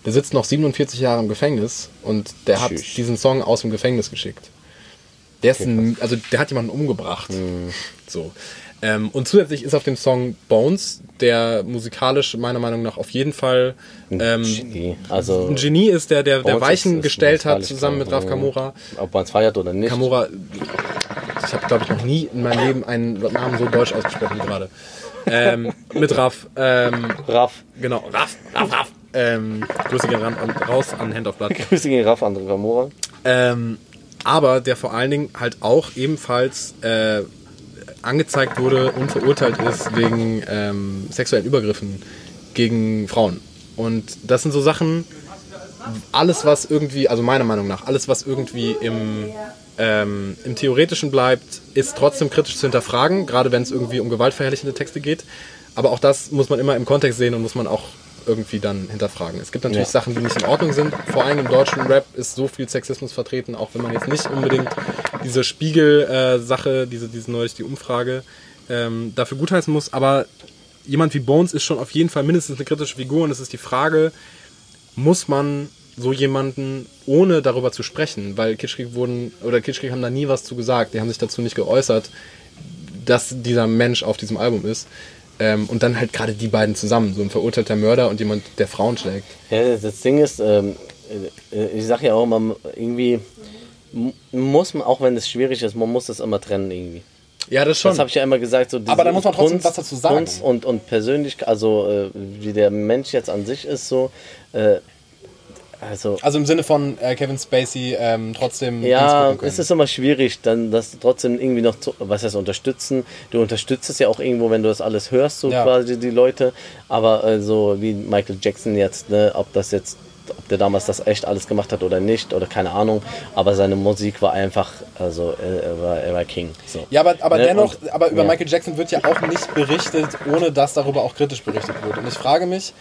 Der sitzt noch 47 Jahre im Gefängnis und der hat Tschüss. diesen Song aus dem Gefängnis geschickt. Der ist ein, also der hat jemanden umgebracht. So. Ähm, und zusätzlich ist auf dem Song Bones, der musikalisch meiner Meinung nach auf jeden Fall ähm, Genie. Also, ein Genie ist, der der, der Weichen ist- ist gestellt hat zusammen mit Raf. Kamora. ob man es feiert oder nicht. Kamora, ich habe glaube ich noch nie in meinem Leben einen Namen so deutsch ausgesprochen wie gerade. Ähm, mit Raf, ähm, Raff. genau, Raf, Raf, Raf. Ähm, Grüße gehen ran, raus an Hand of Blood. Grüße gegen Raff, André Kamora. Ähm, aber der vor allen Dingen halt auch ebenfalls äh, angezeigt wurde und verurteilt ist wegen ähm, sexuellen Übergriffen gegen Frauen. Und das sind so Sachen, alles was irgendwie, also meiner Meinung nach, alles was irgendwie im, ähm, im Theoretischen bleibt, ist trotzdem kritisch zu hinterfragen, gerade wenn es irgendwie um gewaltverherrlichende Texte geht. Aber auch das muss man immer im Kontext sehen und muss man auch irgendwie dann hinterfragen. Es gibt natürlich Ja. Sachen, die nicht in Ordnung sind. Vor allem im deutschen Rap ist so viel Sexismus vertreten, auch wenn man jetzt nicht unbedingt diese Spiegel-Sache, diese, diese neulich die Umfrage, ähm, dafür gutheißen muss. Aber jemand wie Bones ist schon auf jeden Fall mindestens eine kritische Figur und es ist die Frage, muss man so jemanden, ohne darüber zu sprechen, weil Kitschkrieg wurden, oder Kitschkrieg haben da nie was zu gesagt, die haben sich dazu nicht geäußert, dass dieser Mensch auf diesem Album ist. Ähm, und dann halt gerade die beiden zusammen, so ein verurteilter Mörder und jemand, der Frauen schlägt. Ja, das Ding ist, ähm, äh, ich sag ja auch immer, irgendwie muss man, auch wenn es schwierig ist, man muss das immer trennen irgendwie. Ja, das schon. Das habe ich ja immer gesagt. So Aber da muss man trotzdem was dazu sagen. Kunst und, und persönlich, also äh, wie der Mensch jetzt an sich ist, so. Äh, also, also im Sinne von äh, Kevin Spacey ähm, trotzdem ja, es ist immer schwierig, dann das trotzdem irgendwie noch zu, was heißt unterstützen. Du unterstützt es ja auch irgendwo, wenn du das alles hörst, so Ja. quasi die Leute. Aber äh, so wie Michael Jackson jetzt, ne, ob das jetzt, ob der damals das echt alles gemacht hat oder nicht, oder keine Ahnung. Aber seine Musik war einfach, also äh, er, war, er war King. So. Ja, aber, aber Ne, dennoch, und- aber über ja. Michael Jackson wird ja auch nicht berichtet, ohne dass darüber auch kritisch berichtet wird. Und ich frage mich,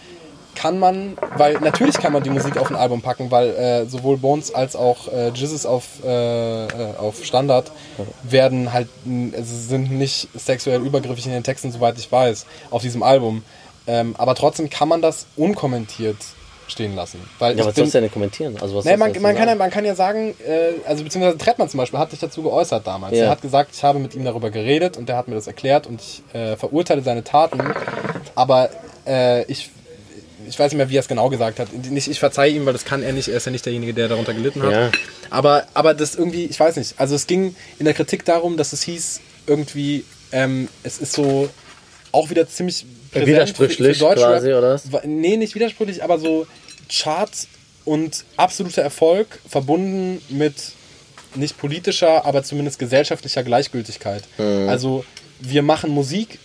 kann man, weil natürlich kann man die Musik auf ein Album packen, weil äh, sowohl Bones als auch äh, Jizzes auf, äh, äh, auf Standard werden halt, also sind nicht sexuell übergriffig in den Texten, soweit ich weiß, auf diesem Album. Ähm, aber trotzdem kann man das unkommentiert stehen lassen. Weil Ja, was bin, sollst du denn kommentieren? Also, was Nee, man, man, kann ja, sagen? man kann ja sagen, äh, also beziehungsweise Trettmann zum Beispiel hat sich dazu geäußert damals. Ja. Er hat gesagt, ich habe mit ihm darüber geredet und er hat mir das erklärt und ich äh, verurteile seine Taten, aber äh, ich, ich weiß nicht mehr, wie er es genau gesagt hat. Nicht, ich verzeihe ihm, weil das kann er nicht, er ist ja nicht derjenige, der darunter gelitten hat. Ja. Aber, aber das irgendwie, ich weiß nicht, also es ging in der Kritik darum, dass es hieß, irgendwie, ähm, es ist so auch wieder ziemlich präsent Widersprüchlich Deutschrap. quasi, oder Nee, nicht widersprüchlich, aber so Charts und absoluter Erfolg verbunden mit nicht politischer, aber zumindest gesellschaftlicher Gleichgültigkeit. Mhm. Also wir machen Musik,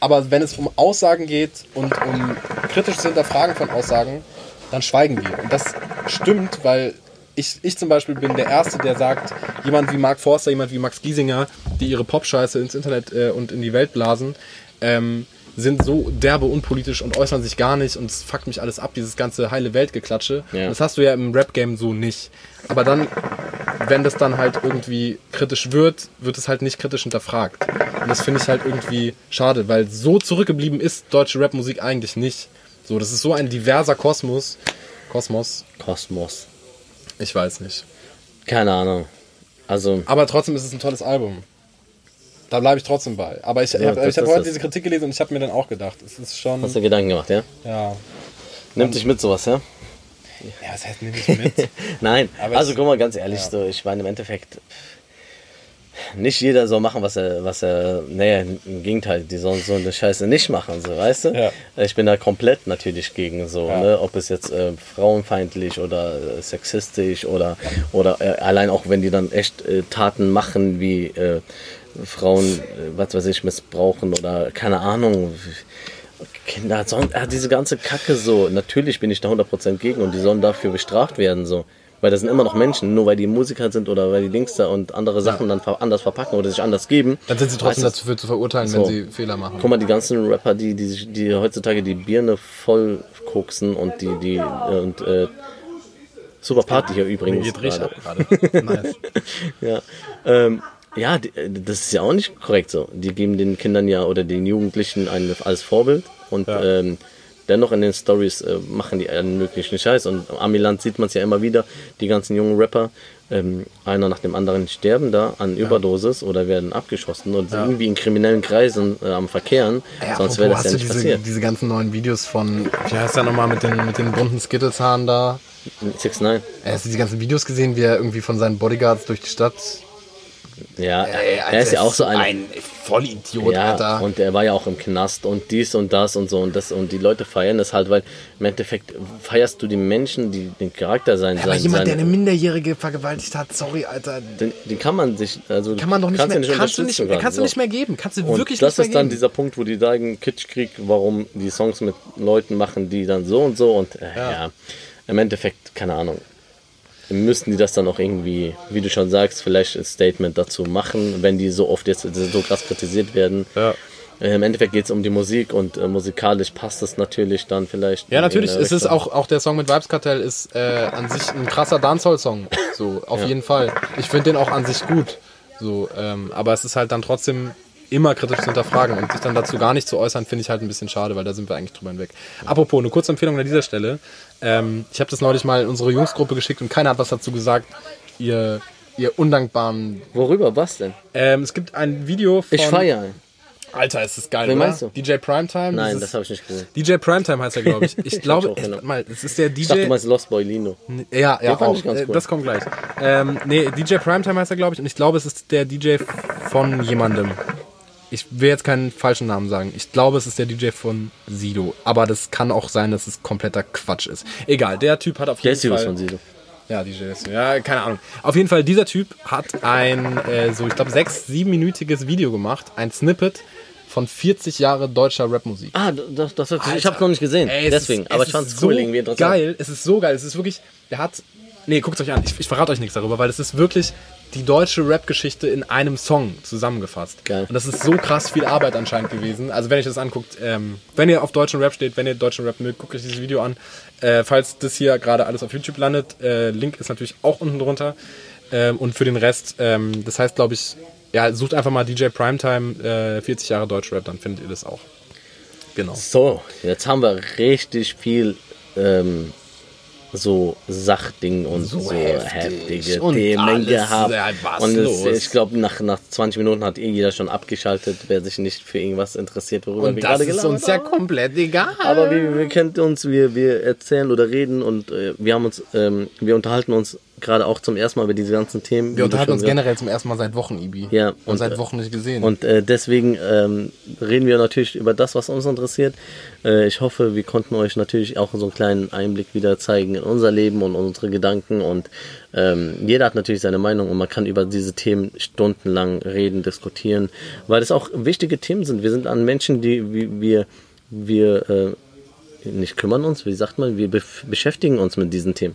aber wenn es um Aussagen geht und um kritisches Hinterfragen von Aussagen, dann schweigen wir. Und das stimmt, weil ich, ich zum Beispiel bin der Erste, der sagt, jemand wie Mark Forster, jemand wie Max Giesinger, die ihre Popscheiße ins Internet äh, und in die Welt blasen, ähm, sind so derbe unpolitisch und äußern sich gar nicht und es fuckt mich alles ab, dieses ganze heile Weltgeklatsche. Ja. Das hast du ja im Rap-Game so nicht. Aber dann, wenn das dann halt irgendwie kritisch wird, wird es halt nicht kritisch hinterfragt. Und das finde ich halt irgendwie schade, weil so zurückgeblieben ist deutsche Rapmusik eigentlich nicht. So, das ist so ein diverser Kosmos. Kosmos, Kosmos. ich weiß nicht. Keine Ahnung. Also, Aber trotzdem ist es ein tolles Album. Da bleibe ich trotzdem bei. Aber ich, Ja, hab- ich habe ist heute es. diese Kritik gelesen und ich habe mir dann auch gedacht, es ist schon. hast du Gedanken gemacht, ja? Ja. Nimmt dich mit sowas, ja? Ja, was heißt nehme ich mit? Nein, Aber also es- guck mal ganz ehrlich, ja. so, ich meine im Endeffekt, nicht jeder soll machen, was er, was er, naja, im Gegenteil, die sollen so eine Scheiße nicht machen, so, weißt du? Ja. Ich bin da komplett natürlich gegen so, Ja. ne? ob es jetzt äh, frauenfeindlich oder äh, sexistisch oder, oder äh, allein auch wenn die dann echt äh, Taten machen, wie äh, Frauen, äh, was weiß ich, missbrauchen oder keine Ahnung, Kinder, diese ganze Kacke so, natürlich bin ich da 100% gegen und die sollen dafür bestraft werden, so. Weil das sind immer noch Menschen, nur weil die Musiker sind oder weil die Dings da und andere Sachen dann anders verpacken oder sich anders geben. Dann sind sie trotzdem du, dafür zu verurteilen, So. wenn sie Fehler machen. Guck mal, die ganzen Rapper, die, die, die heutzutage die Birne voll koksen und die, die, äh, und, äh, super Party hier Mir übrigens. geht richtig gerade. ab gerade. nice. Ja, ähm, ja äh, das ist ja auch nicht korrekt so. Die geben den Kindern ja oder den Jugendlichen ein, als Vorbild und Ja. ähm, dennoch in den Stories äh, machen die allen möglichen Scheiß. Und am Amiland sieht man es ja immer wieder, die ganzen jungen Rapper, ähm, einer nach dem anderen sterben da an Überdosis oder werden abgeschossen und sind irgendwie in kriminellen Kreisen äh, am Verkehren. Sonst wäre das ja hast nicht du diese, passiert. diese ganzen neuen Videos von, wie heißt der nochmal, mit den, mit den bunten Skittles-Haaren da? 6 9 Äh, Hast du die ganzen Videos gesehen, wie er irgendwie von seinen Bodyguards durch die Stadt... Ja, Alter, er ist ja auch so ein, ein. Vollidiot, Ja, Alter. und er war ja auch im Knast und dies und das und so und das und die Leute feiern das halt, weil im Endeffekt feierst du die Menschen, die den Charakter sein, Aber sein, jemand, der sein eine Minderjährige vergewaltigt hat, sorry, Alter, den, den kann man sich, also kann man doch nicht kannst mehr, du kannst du nicht, kannst du gerade, nicht mehr geben, kannst du Und wirklich das nicht ist mehr dann geben. dieser Punkt, wo die sagen, Kitschkrieg, warum die Songs mit Leuten machen, die dann so und so und äh, ja. im Endeffekt, keine Ahnung, müssten die das dann auch irgendwie, wie du schon sagst, vielleicht ein Statement dazu machen, wenn die so oft jetzt so krass kritisiert werden. Ja. Äh, Im Endeffekt geht es um die Musik und äh, musikalisch passt es natürlich dann vielleicht. Ja, natürlich. Es ist Richtung. auch, auch der Song mit Vibes Cartel ist äh, an sich ein krasser Dancehall-Song. So, auf jeden Fall. Ich finde den auch an sich gut. So, ähm, aber es ist halt dann trotzdem immer kritisch zu hinterfragen und sich dann dazu gar nicht zu äußern, finde ich halt ein bisschen schade, weil da sind wir eigentlich drüber hinweg. Apropos, eine kurze Empfehlung an dieser Stelle. Ähm, ich habe das neulich mal in unsere Jungsgruppe geschickt und keiner hat was dazu gesagt. Ihr, ihr undankbaren. Worüber? Was denn? Ähm, es gibt ein Video von. Ich feiere. Alter, ist das geil, Wen oder? meinst du? DJ Primetime. Nein, dieses- das habe ich nicht gesehen. DJ Primetime heißt er, glaube ich. Ich glaube, genau. mal, es ist der DJ. Ich dachte, du meinst Lost Boy Lino. Ja, ja, auch. ich Äh, cool. Das kommt gleich. Ähm, nee, DJ Primetime heißt er, glaube ich. Und ich glaube, es ist der DJ von jemandem. Ich will jetzt keinen falschen Namen sagen. Ich glaube, es ist der DJ von Sido. Aber das kann auch sein, dass es kompletter Quatsch ist. Egal, der Typ hat auf Der jeden ist die was Fall... von Sido. Ja, DJ ist, ja, keine Ahnung. Auf jeden Fall, dieser Typ hat ein, äh, so, ich glaube, sechs, siebenminütiges Video gemacht. Ein Snippet von 40 Jahre deutscher Rapmusik. Ah, das, das, das, ich habe noch nicht gesehen. Ey, es Deswegen. ist, aber es ich fand ist es cool, so irgendwie interessant. Geil, es ist so geil. Es ist wirklich, der hat, nee, guckt euch an. Ich, ich verrate euch nichts darüber, weil es ist wirklich die deutsche Rap-Geschichte in einem Song zusammengefasst. Geil. Und das ist so krass viel Arbeit anscheinend gewesen. Also wenn ihr das anguckt, ähm, wenn ihr auf deutschen Rap steht, wenn ihr deutschen Rap mögt, guckt euch dieses Video an. Äh, falls das hier gerade alles auf YouTube landet, äh, Link ist natürlich auch unten drunter. Ähm, und für den Rest, ähm, das heißt, glaube ich, ja, sucht einfach mal DJ Primetime, äh, 40 Jahre Deutschrap, dann findet ihr das auch. Genau. So, jetzt haben wir richtig viel ähm, so Sachding und so, So heftig heftige und Themen gehabt. und es, ich glaube, nach, nach 20 Minuten hat eh jeder schon abgeschaltet, wer sich nicht für irgendwas interessiert, worüber Und wir das gerade ist gelabert uns ja komplett egal. Aber wir, wir kennen uns, wir, wir erzählen oder reden und äh, wir haben uns, ähm, wir unterhalten uns gerade auch zum ersten Mal über diese ganzen Themen. Wir unterhalten uns gesagt- generell zum ersten Mal seit Wochen, Ibi. Ja, Und, und, seit äh, Wochen nicht gesehen. Und äh, deswegen ähm, reden wir natürlich über das, was uns interessiert. Äh, ich hoffe, wir konnten euch natürlich auch so einen kleinen Einblick wieder zeigen in unser Leben und unsere Gedanken. Und ähm, jeder hat natürlich seine Meinung und man kann über diese Themen stundenlang reden, diskutieren, weil es auch wichtige Themen sind. Wir sind an Menschen, die wir, wir äh, nicht kümmern uns, wie sagt man, wir beschäftigen uns mit diesen Themen.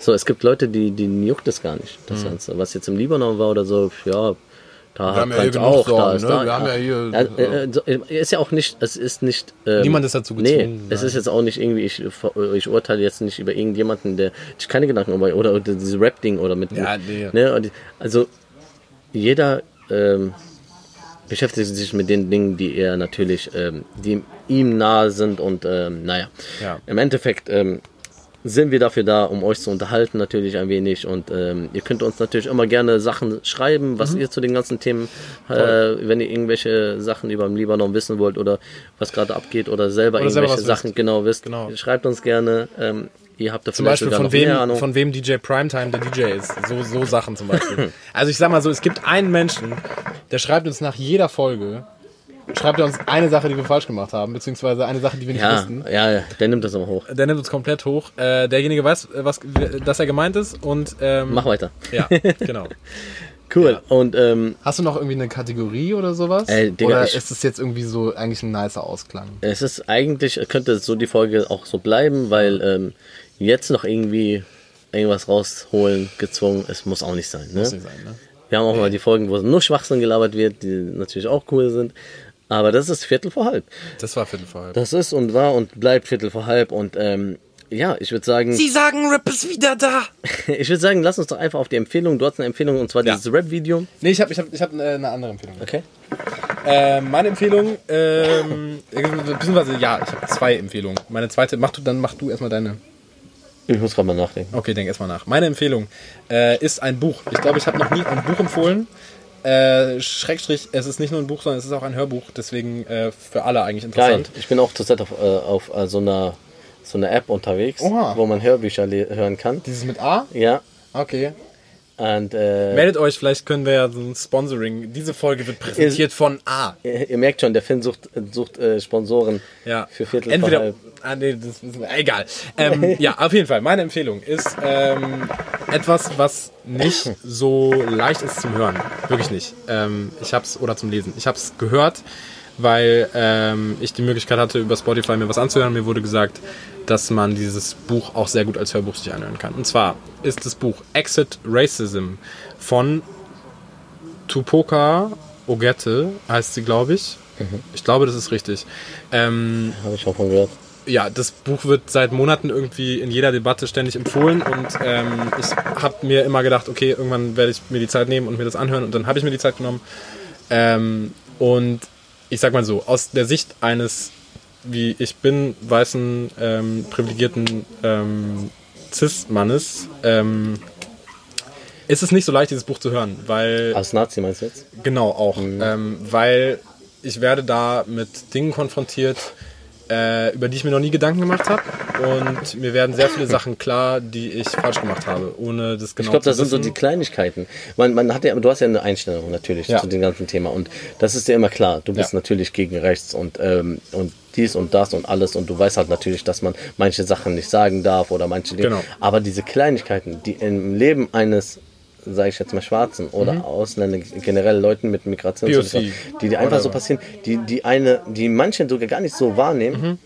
So, es gibt Leute, die, die juckt es gar nicht. Das Ganze. Was jetzt im Libanon war oder so, ja, da haben ja es genug auch, da Sorgen, ist ne? da. Wir haben ja hier- äh, äh, so, äh, ist ja auch nicht, es ist nicht. Ähm, Niemand ist dazu Nee, gezwungen, es nein. ist jetzt auch nicht irgendwie, ich, ich urteile jetzt nicht über irgendjemanden, der sich keine Gedanken über, oder, oder dieses Rap-Ding oder mit. Ja, nee. Ne, also, jeder ähm, beschäftigt sich mit den Dingen, die er natürlich, ähm, die ihm nahe sind und ähm, naja, Ja. im Endeffekt ähm, sind wir dafür da, um euch zu unterhalten natürlich ein wenig und ähm, ihr könnt uns natürlich immer gerne Sachen schreiben, Mhm. was ihr zu den ganzen Themen, äh, wenn ihr irgendwelche Sachen über den Libanon wissen wollt oder was gerade abgeht oder selber Oder selber irgendwelche was Sachen genau wisst, Genau. schreibt uns gerne. Ähm, ihr habt da zum Beispiel von wem, von wem DJ Primetime der DJ ist. So, so Sachen zum Beispiel. also ich sag mal so, es gibt einen Menschen, der schreibt uns nach jeder Folge, schreibt er uns eine Sache, die wir falsch gemacht haben, beziehungsweise eine Sache, die wir nicht ja, wussten. ja, ja, der nimmt das aber hoch. Der nimmt uns komplett hoch. Äh, derjenige weiß, äh, was, dass er gemeint ist und ähm, Mach weiter. ja, genau. Cool. Und ähm, Hast du noch irgendwie eine Kategorie oder sowas? Ey, Digga, oder ich- ist es jetzt irgendwie so eigentlich ein nicer Ausklang? Es ist eigentlich, könnte so die Folge auch so bleiben, weil ähm, jetzt noch irgendwie irgendwas rausholen gezwungen, es muss auch nicht sein. Ne? Muss nicht sein, ne? Wir haben auch mal die Folgen, wo nur Schwachsinn gelabert wird, die natürlich auch cool sind. Aber das ist Viertel vor halb. Das war Viertel vor halb. Das ist und war und bleibt Viertel vor halb. Und ähm, ja, ich würde sagen, Sie sagen, Rap ist wieder da. ich würde sagen, lass uns doch einfach auf die Empfehlung. Du hast eine Empfehlung und zwar Ja. dieses Rap-Video. Nee, ich habe ich hab, ich hab äh, eine andere Empfehlung. Okay. Äh, meine Empfehlung, ähm, beziehungsweise ja, ich habe zwei Empfehlungen. Meine zweite, mach du, dann mach du erstmal deine. Ich muss gerade mal nachdenken. Okay, denk erstmal nach. Meine Empfehlung äh, ist ein Buch. Ich glaube, ich habe noch nie ein Buch empfohlen. Äh, Schrägstrich, es ist nicht nur ein Buch, sondern es ist auch ein Hörbuch. Deswegen äh, für alle eigentlich Geil. interessant. Ich bin auch zurzeit auf, äh, auf äh, so, einer, so einer App unterwegs, Oha. wo man Hörbücher hören kann. Dieses mit A? Ja. Okay. Und äh, Meldet euch, vielleicht können wir ja so ein Sponsoring. Diese Folge wird präsentiert von A. ihr, ihr merkt schon, der Finn sucht, sucht äh, Sponsoren Ja. für Viertel Entweder. Ah, nee, das wir. Egal. Ähm, ja, auf jeden Fall. Meine Empfehlung ist ähm, etwas, was nicht so leicht ist zum Hören. Wirklich nicht. Ähm, ich hab's, oder zum Lesen. Ich hab's gehört, weil ähm, ich die Möglichkeit hatte, über Spotify mir was anzuhören. Mir wurde gesagt, dass man dieses Buch auch sehr gut als Hörbuch sich anhören kann. Und zwar ist das Buch Exit Racism von Tupoka Ogette, heißt sie, glaube ich. Ich glaube, das ist richtig. Ähm, Habe ich schon von gehört. Ja, das Buch wird seit Monaten irgendwie in jeder Debatte ständig empfohlen und ähm, ich habe mir immer gedacht, okay, irgendwann werde ich mir die Zeit nehmen und mir das anhören und dann habe ich mir die Zeit genommen. Ähm, und ich sag mal so, aus der Sicht eines, wie ich bin, weißen, ähm, privilegierten ähm, Cis-Mannes, ähm, ist es nicht so leicht, dieses Buch zu hören, weil Als Nazi meinst du jetzt? Genau, auch. Ähm, weil ich werde da mit Dingen konfrontiert, äh, über die ich mir noch nie Gedanken gemacht habe. Und mir werden sehr viele Sachen klar, die ich falsch gemacht habe, ohne das genau Ich glaube, das sind so die Kleinigkeiten. Man, man hat ja, du hast ja eine Einstellung natürlich Ja. zu dem ganzen Thema und das ist dir immer klar. Du bist Ja. natürlich gegen rechts und, ähm, und dies und das und alles und du weißt halt natürlich, dass man manche Sachen nicht sagen darf oder manche Dinge. Genau. Aber diese Kleinigkeiten, die im Leben eines sage ich jetzt mal Schwarzen oder Ausländer, generell Leuten mit Migration, die, die einfach so passieren, die, die eine, die manche sogar gar nicht so wahrnehmen,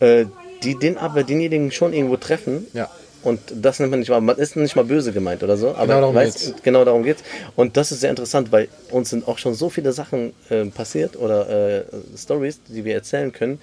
äh, die den aber denjenigen schon irgendwo treffen. Ja. Und das nennt man nicht mal, man ist nicht mal böse gemeint oder so, aber Genau darum weiß, geht's. genau darum geht's. Und das ist sehr interessant, weil uns sind auch schon so viele Sachen äh, passiert oder äh, Stories, die wir erzählen können.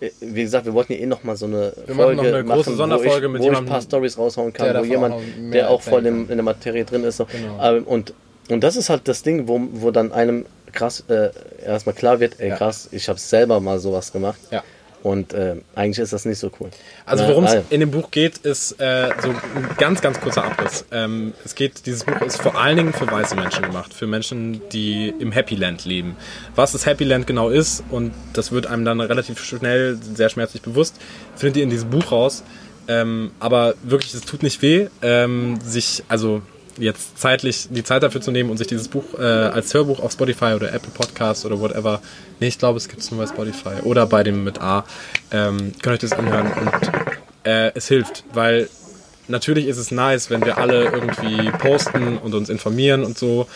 Äh, Wie gesagt, wir wollten ja eh noch mal so eine Mhm. Wir Folge noch eine große machen, Sonderfolge wo mit ich, wo ich ein paar Stories raushauen kann, wo jemand, der auch voll im, in der Materie drin ist. So. Genau. Ähm, und, und das ist halt das Ding, wo, wo dann einem krass äh, erstmal klar wird, ey Ja. krass, ich habe selber mal sowas gemacht. Ja. Und äh, eigentlich ist das nicht so cool. Also worum es ah, ja. in dem Buch geht, ist äh, so ein ganz, ganz kurzer Abriss. Ähm, es geht, dieses Buch ist vor allen Dingen für weiße Menschen gemacht, für Menschen, die im Happy Land leben. Was das Happy Land genau ist, und das wird einem dann relativ schnell sehr schmerzlich bewusst, findet ihr in diesem Buch raus. Ähm, aber wirklich, es tut nicht weh, ähm, sich, also jetzt zeitlich die Zeit dafür zu nehmen und sich dieses Buch äh, als Hörbuch auf Spotify oder Apple Podcasts oder whatever, nee, ich glaube, es gibt es nur bei Spotify oder bei dem mit A, ähm, könnt euch das anhören und äh, es hilft, weil natürlich ist es nice, wenn wir alle irgendwie posten und uns informieren und so,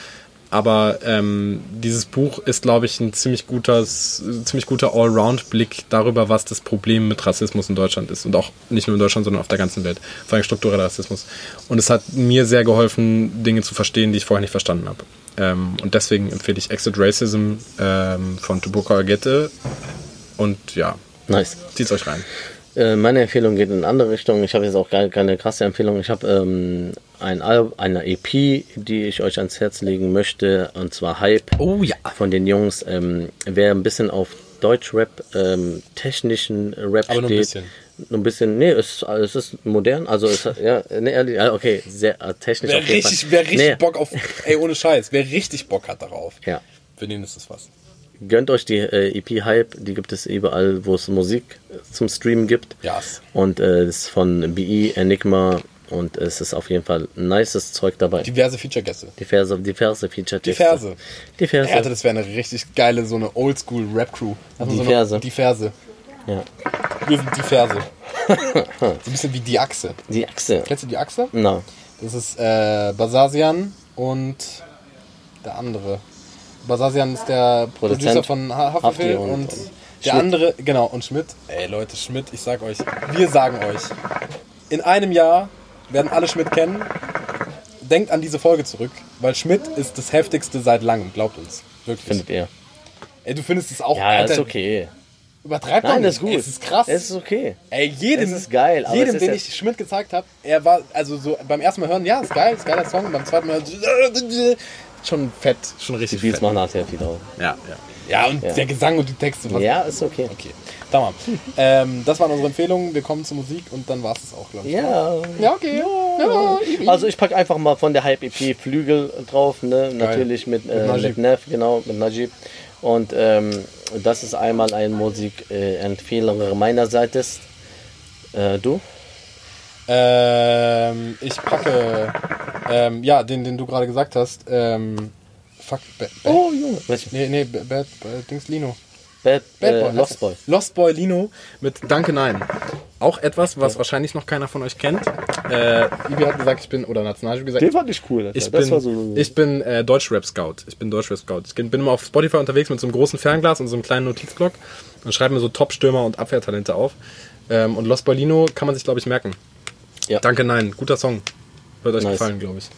aber ähm, dieses Buch ist, glaube ich, ein ziemlich guter, ziemlich guter Allround-Blick darüber, was das Problem mit Rassismus in Deutschland ist. Und auch nicht nur in Deutschland, sondern auf der ganzen Welt. Vor allem struktureller Rassismus. Und es hat mir sehr geholfen, Dinge zu verstehen, die ich vorher nicht verstanden habe. Ähm, und deswegen empfehle ich Exit Racism ähm, von Tupoka Agette. Und ja, Nice. zieht's euch rein. Äh, Meine Empfehlung geht in eine andere Richtung. Ich habe jetzt auch gar keine krasse Empfehlung. Ich habe ähm, ein Al eine EP, die ich euch ans Herz legen möchte, und zwar Hype Oh ja. von den Jungs. Ähm, wer ein bisschen auf Deutschrap, ähm, technischen Rap Aber nur ein steht. Ein bisschen, nee, es, es ist modern, also es, hat- ja, nee, ehrlich, ja, okay, sehr äh, technisch Wer auf jeden richtig, Fall. wer richtig Nee, Bock auf, ey, ohne Scheiß, wer richtig Bock hat darauf, Ja. für den ist es was. Gönnt euch die äh, EP Hype, die gibt es überall, wo es Musik äh, zum Streamen gibt. Yes. Und äh, das ist von BE, Enigma und es ist auf jeden Fall nices Zeug dabei. Diverse Feature-Gäste. diverse, diverse Feature Die Verse. Diverse. Er hatte, das wäre eine richtig geile, so eine Oldschool-Rap-Crew. Mal Die so Verse. Eine, die Verse. Ja. Wir sind die Verse. so ein bisschen wie die Achse. Die Achse. Kennst du die Achse? Na, Das ist äh, Basasian und der andere. Basasian ist der Produzent. Producer von Ha- Haftbefehl Hafti und- und, und der Schmidt. andere, genau, und Schmidt. Ey Leute, Schmidt, ich sag euch, wir sagen euch, in einem Jahr werden alle Schmidt kennen. Denkt an diese Folge zurück, weil Schmidt ist das heftigste seit langem, glaubt uns. Wirklich. findet ihr. Ey, du findest es auch, Ja, Alter, ist okay. Übertreib doch Nein, das ist gut. Es ist krass. Es ist okay. Ey, jedem, Es ist geil, jedem den ja- ich Schmidt gezeigt habe, er war, also so beim ersten Mal hören, ja, ist geil, ist geiler Song, beim zweiten Mal, schon fett, schon Die richtig Beats fett. machen nachher viel auch. Ja, ja. Ja, und Ja. der Gesang und die Texte. Ja, ist okay. Okay, tamam. ähm, das waren unsere Empfehlungen. Wir kommen zur Musik und dann war es auch, glaube ich. Ja. Ja, okay. Ja, easy. Also ich packe einfach mal von der Hype EP Flügel drauf, ne? natürlich mit, äh, Najib. mit Neff, genau, mit Najib. Und ähm, das ist einmal eine Musikempfehlung meiner Seite. Äh, du? Ähm, ich packe, ähm, ja, den, den du gerade gesagt hast. Ähm, fuck, Bad, Bad, Oh, Junge. Was? nee, nee, Bad, Bad Dings Lino. Bad, Bad äh, Boy. Lost Boy. Lost Boy Lino mit Danke Nein. Auch etwas, was wahrscheinlich noch keiner von euch kennt. Äh, Ibi hat gesagt, ich bin, oder National gesagt, Den fand ich cool. Alter. ich das bin, war so. ich bin äh, Deutschrap-Scout. Ich bin Deutschrap-Scout. Ich bin immer auf Spotify unterwegs mit so einem großen Fernglas und so einem kleinen Notizblock und schreibe mir so Top-Stürmer und Abwehrtalente auf. Ähm, und Los Bolino kann man sich, glaube ich, merken. Ja. Danke, nein. Guter Song. Wird euch Nice. gefallen, glaube ich.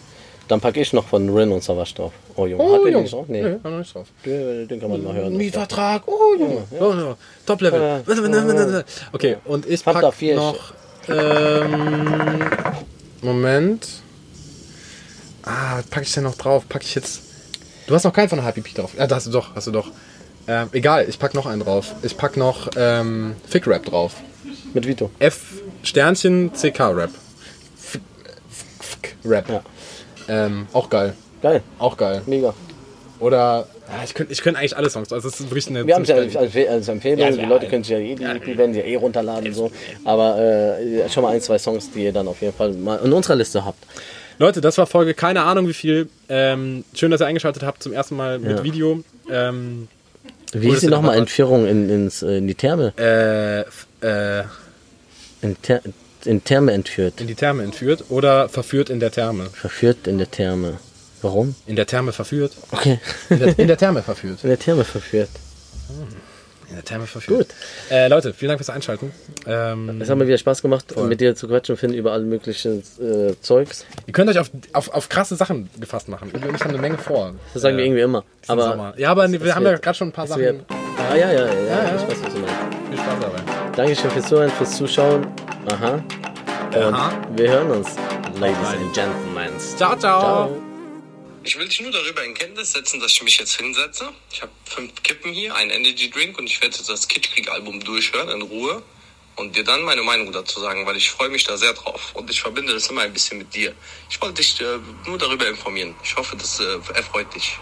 Dann packe ich noch von Rin und Savage drauf. Oh Junge, hat den Junge. nicht drauf? Nee, Nee, hab noch nicht drauf. Den, den kann man mal hören. Mietvertrag. Oh, Junge. Oh, ja. Top-Level. Ja. Okay, und ich Fanta pack noch... Ähm, Moment. Ah, was packe ich denn noch drauf? Packe ich jetzt... Du hast noch keinen von HPP drauf. Ja, da hast du doch, hast du doch. Ähm, egal, ich pack noch einen drauf. Ich pack noch ähm, Fick Rap drauf. Mit Vito. F Sternchen CK Rap. F F Rap. Ja. Ähm, auch geil. Geil, Auch geil. mega. Oder ja, ich könnte ich könnt eigentlich alle Songs. Also es ist wirklich eine Wir haben es ja als, als Empfehlung. Ja, die Leute können sich ja eh, die EP werden sie ja eh runterladen und so. Aber äh, schon mal ein, zwei Songs, die ihr dann auf jeden Fall mal in unserer Liste habt. Leute, das war Folge, keine Ahnung wie viel. Ähm, schön, dass ihr eingeschaltet habt zum ersten Mal mit. Video. Ähm, Wie ist ihr nochmal Entführung in, ins, äh, in die Therme? äh, äh, In, Ther in Therme entführt. in die Therme entführt oder verführt in der Therme. Verführt in der Therme. Warum? In der Therme verführt. Okay. In der, in der Therme verführt. In der Therme verführt. In der Therme verführt. Gut. Äh, Leute, vielen Dank fürs Einschalten. Ähm, Es hat mir wieder Spaß gemacht, mit dir zu quatschen und finden über alle möglichen äh, Zeugs. ihr könnt euch auf, auf, auf krasse Sachen gefasst machen. Wir haben eine Menge vor. Das sagen wir irgendwie immer. Aber Sommer. Ja, aber wir haben ja gerade schon ein paar Sachen. wird- Ah, ja, ja, ja, ja, ja. du meinst. Viel Spaß dabei. Dankeschön fürs Zuhören, fürs Zuschauen. Aha. Und Aha. wir hören uns, Ladies and Gentlemen. Ciao, ciao. Ciao. Ich will dich nur darüber in Kenntnis setzen, dass ich mich jetzt hinsetze. Ich habe fünf Kippen hier, einen Energy Drink und ich werde jetzt das Kitschkrieg-Album durchhören in Ruhe und dir dann meine Meinung dazu sagen, weil ich freue mich da sehr drauf und ich verbinde das immer ein bisschen mit dir. Ich wollte dich äh, nur darüber informieren. Ich hoffe, das äh, erfreut dich.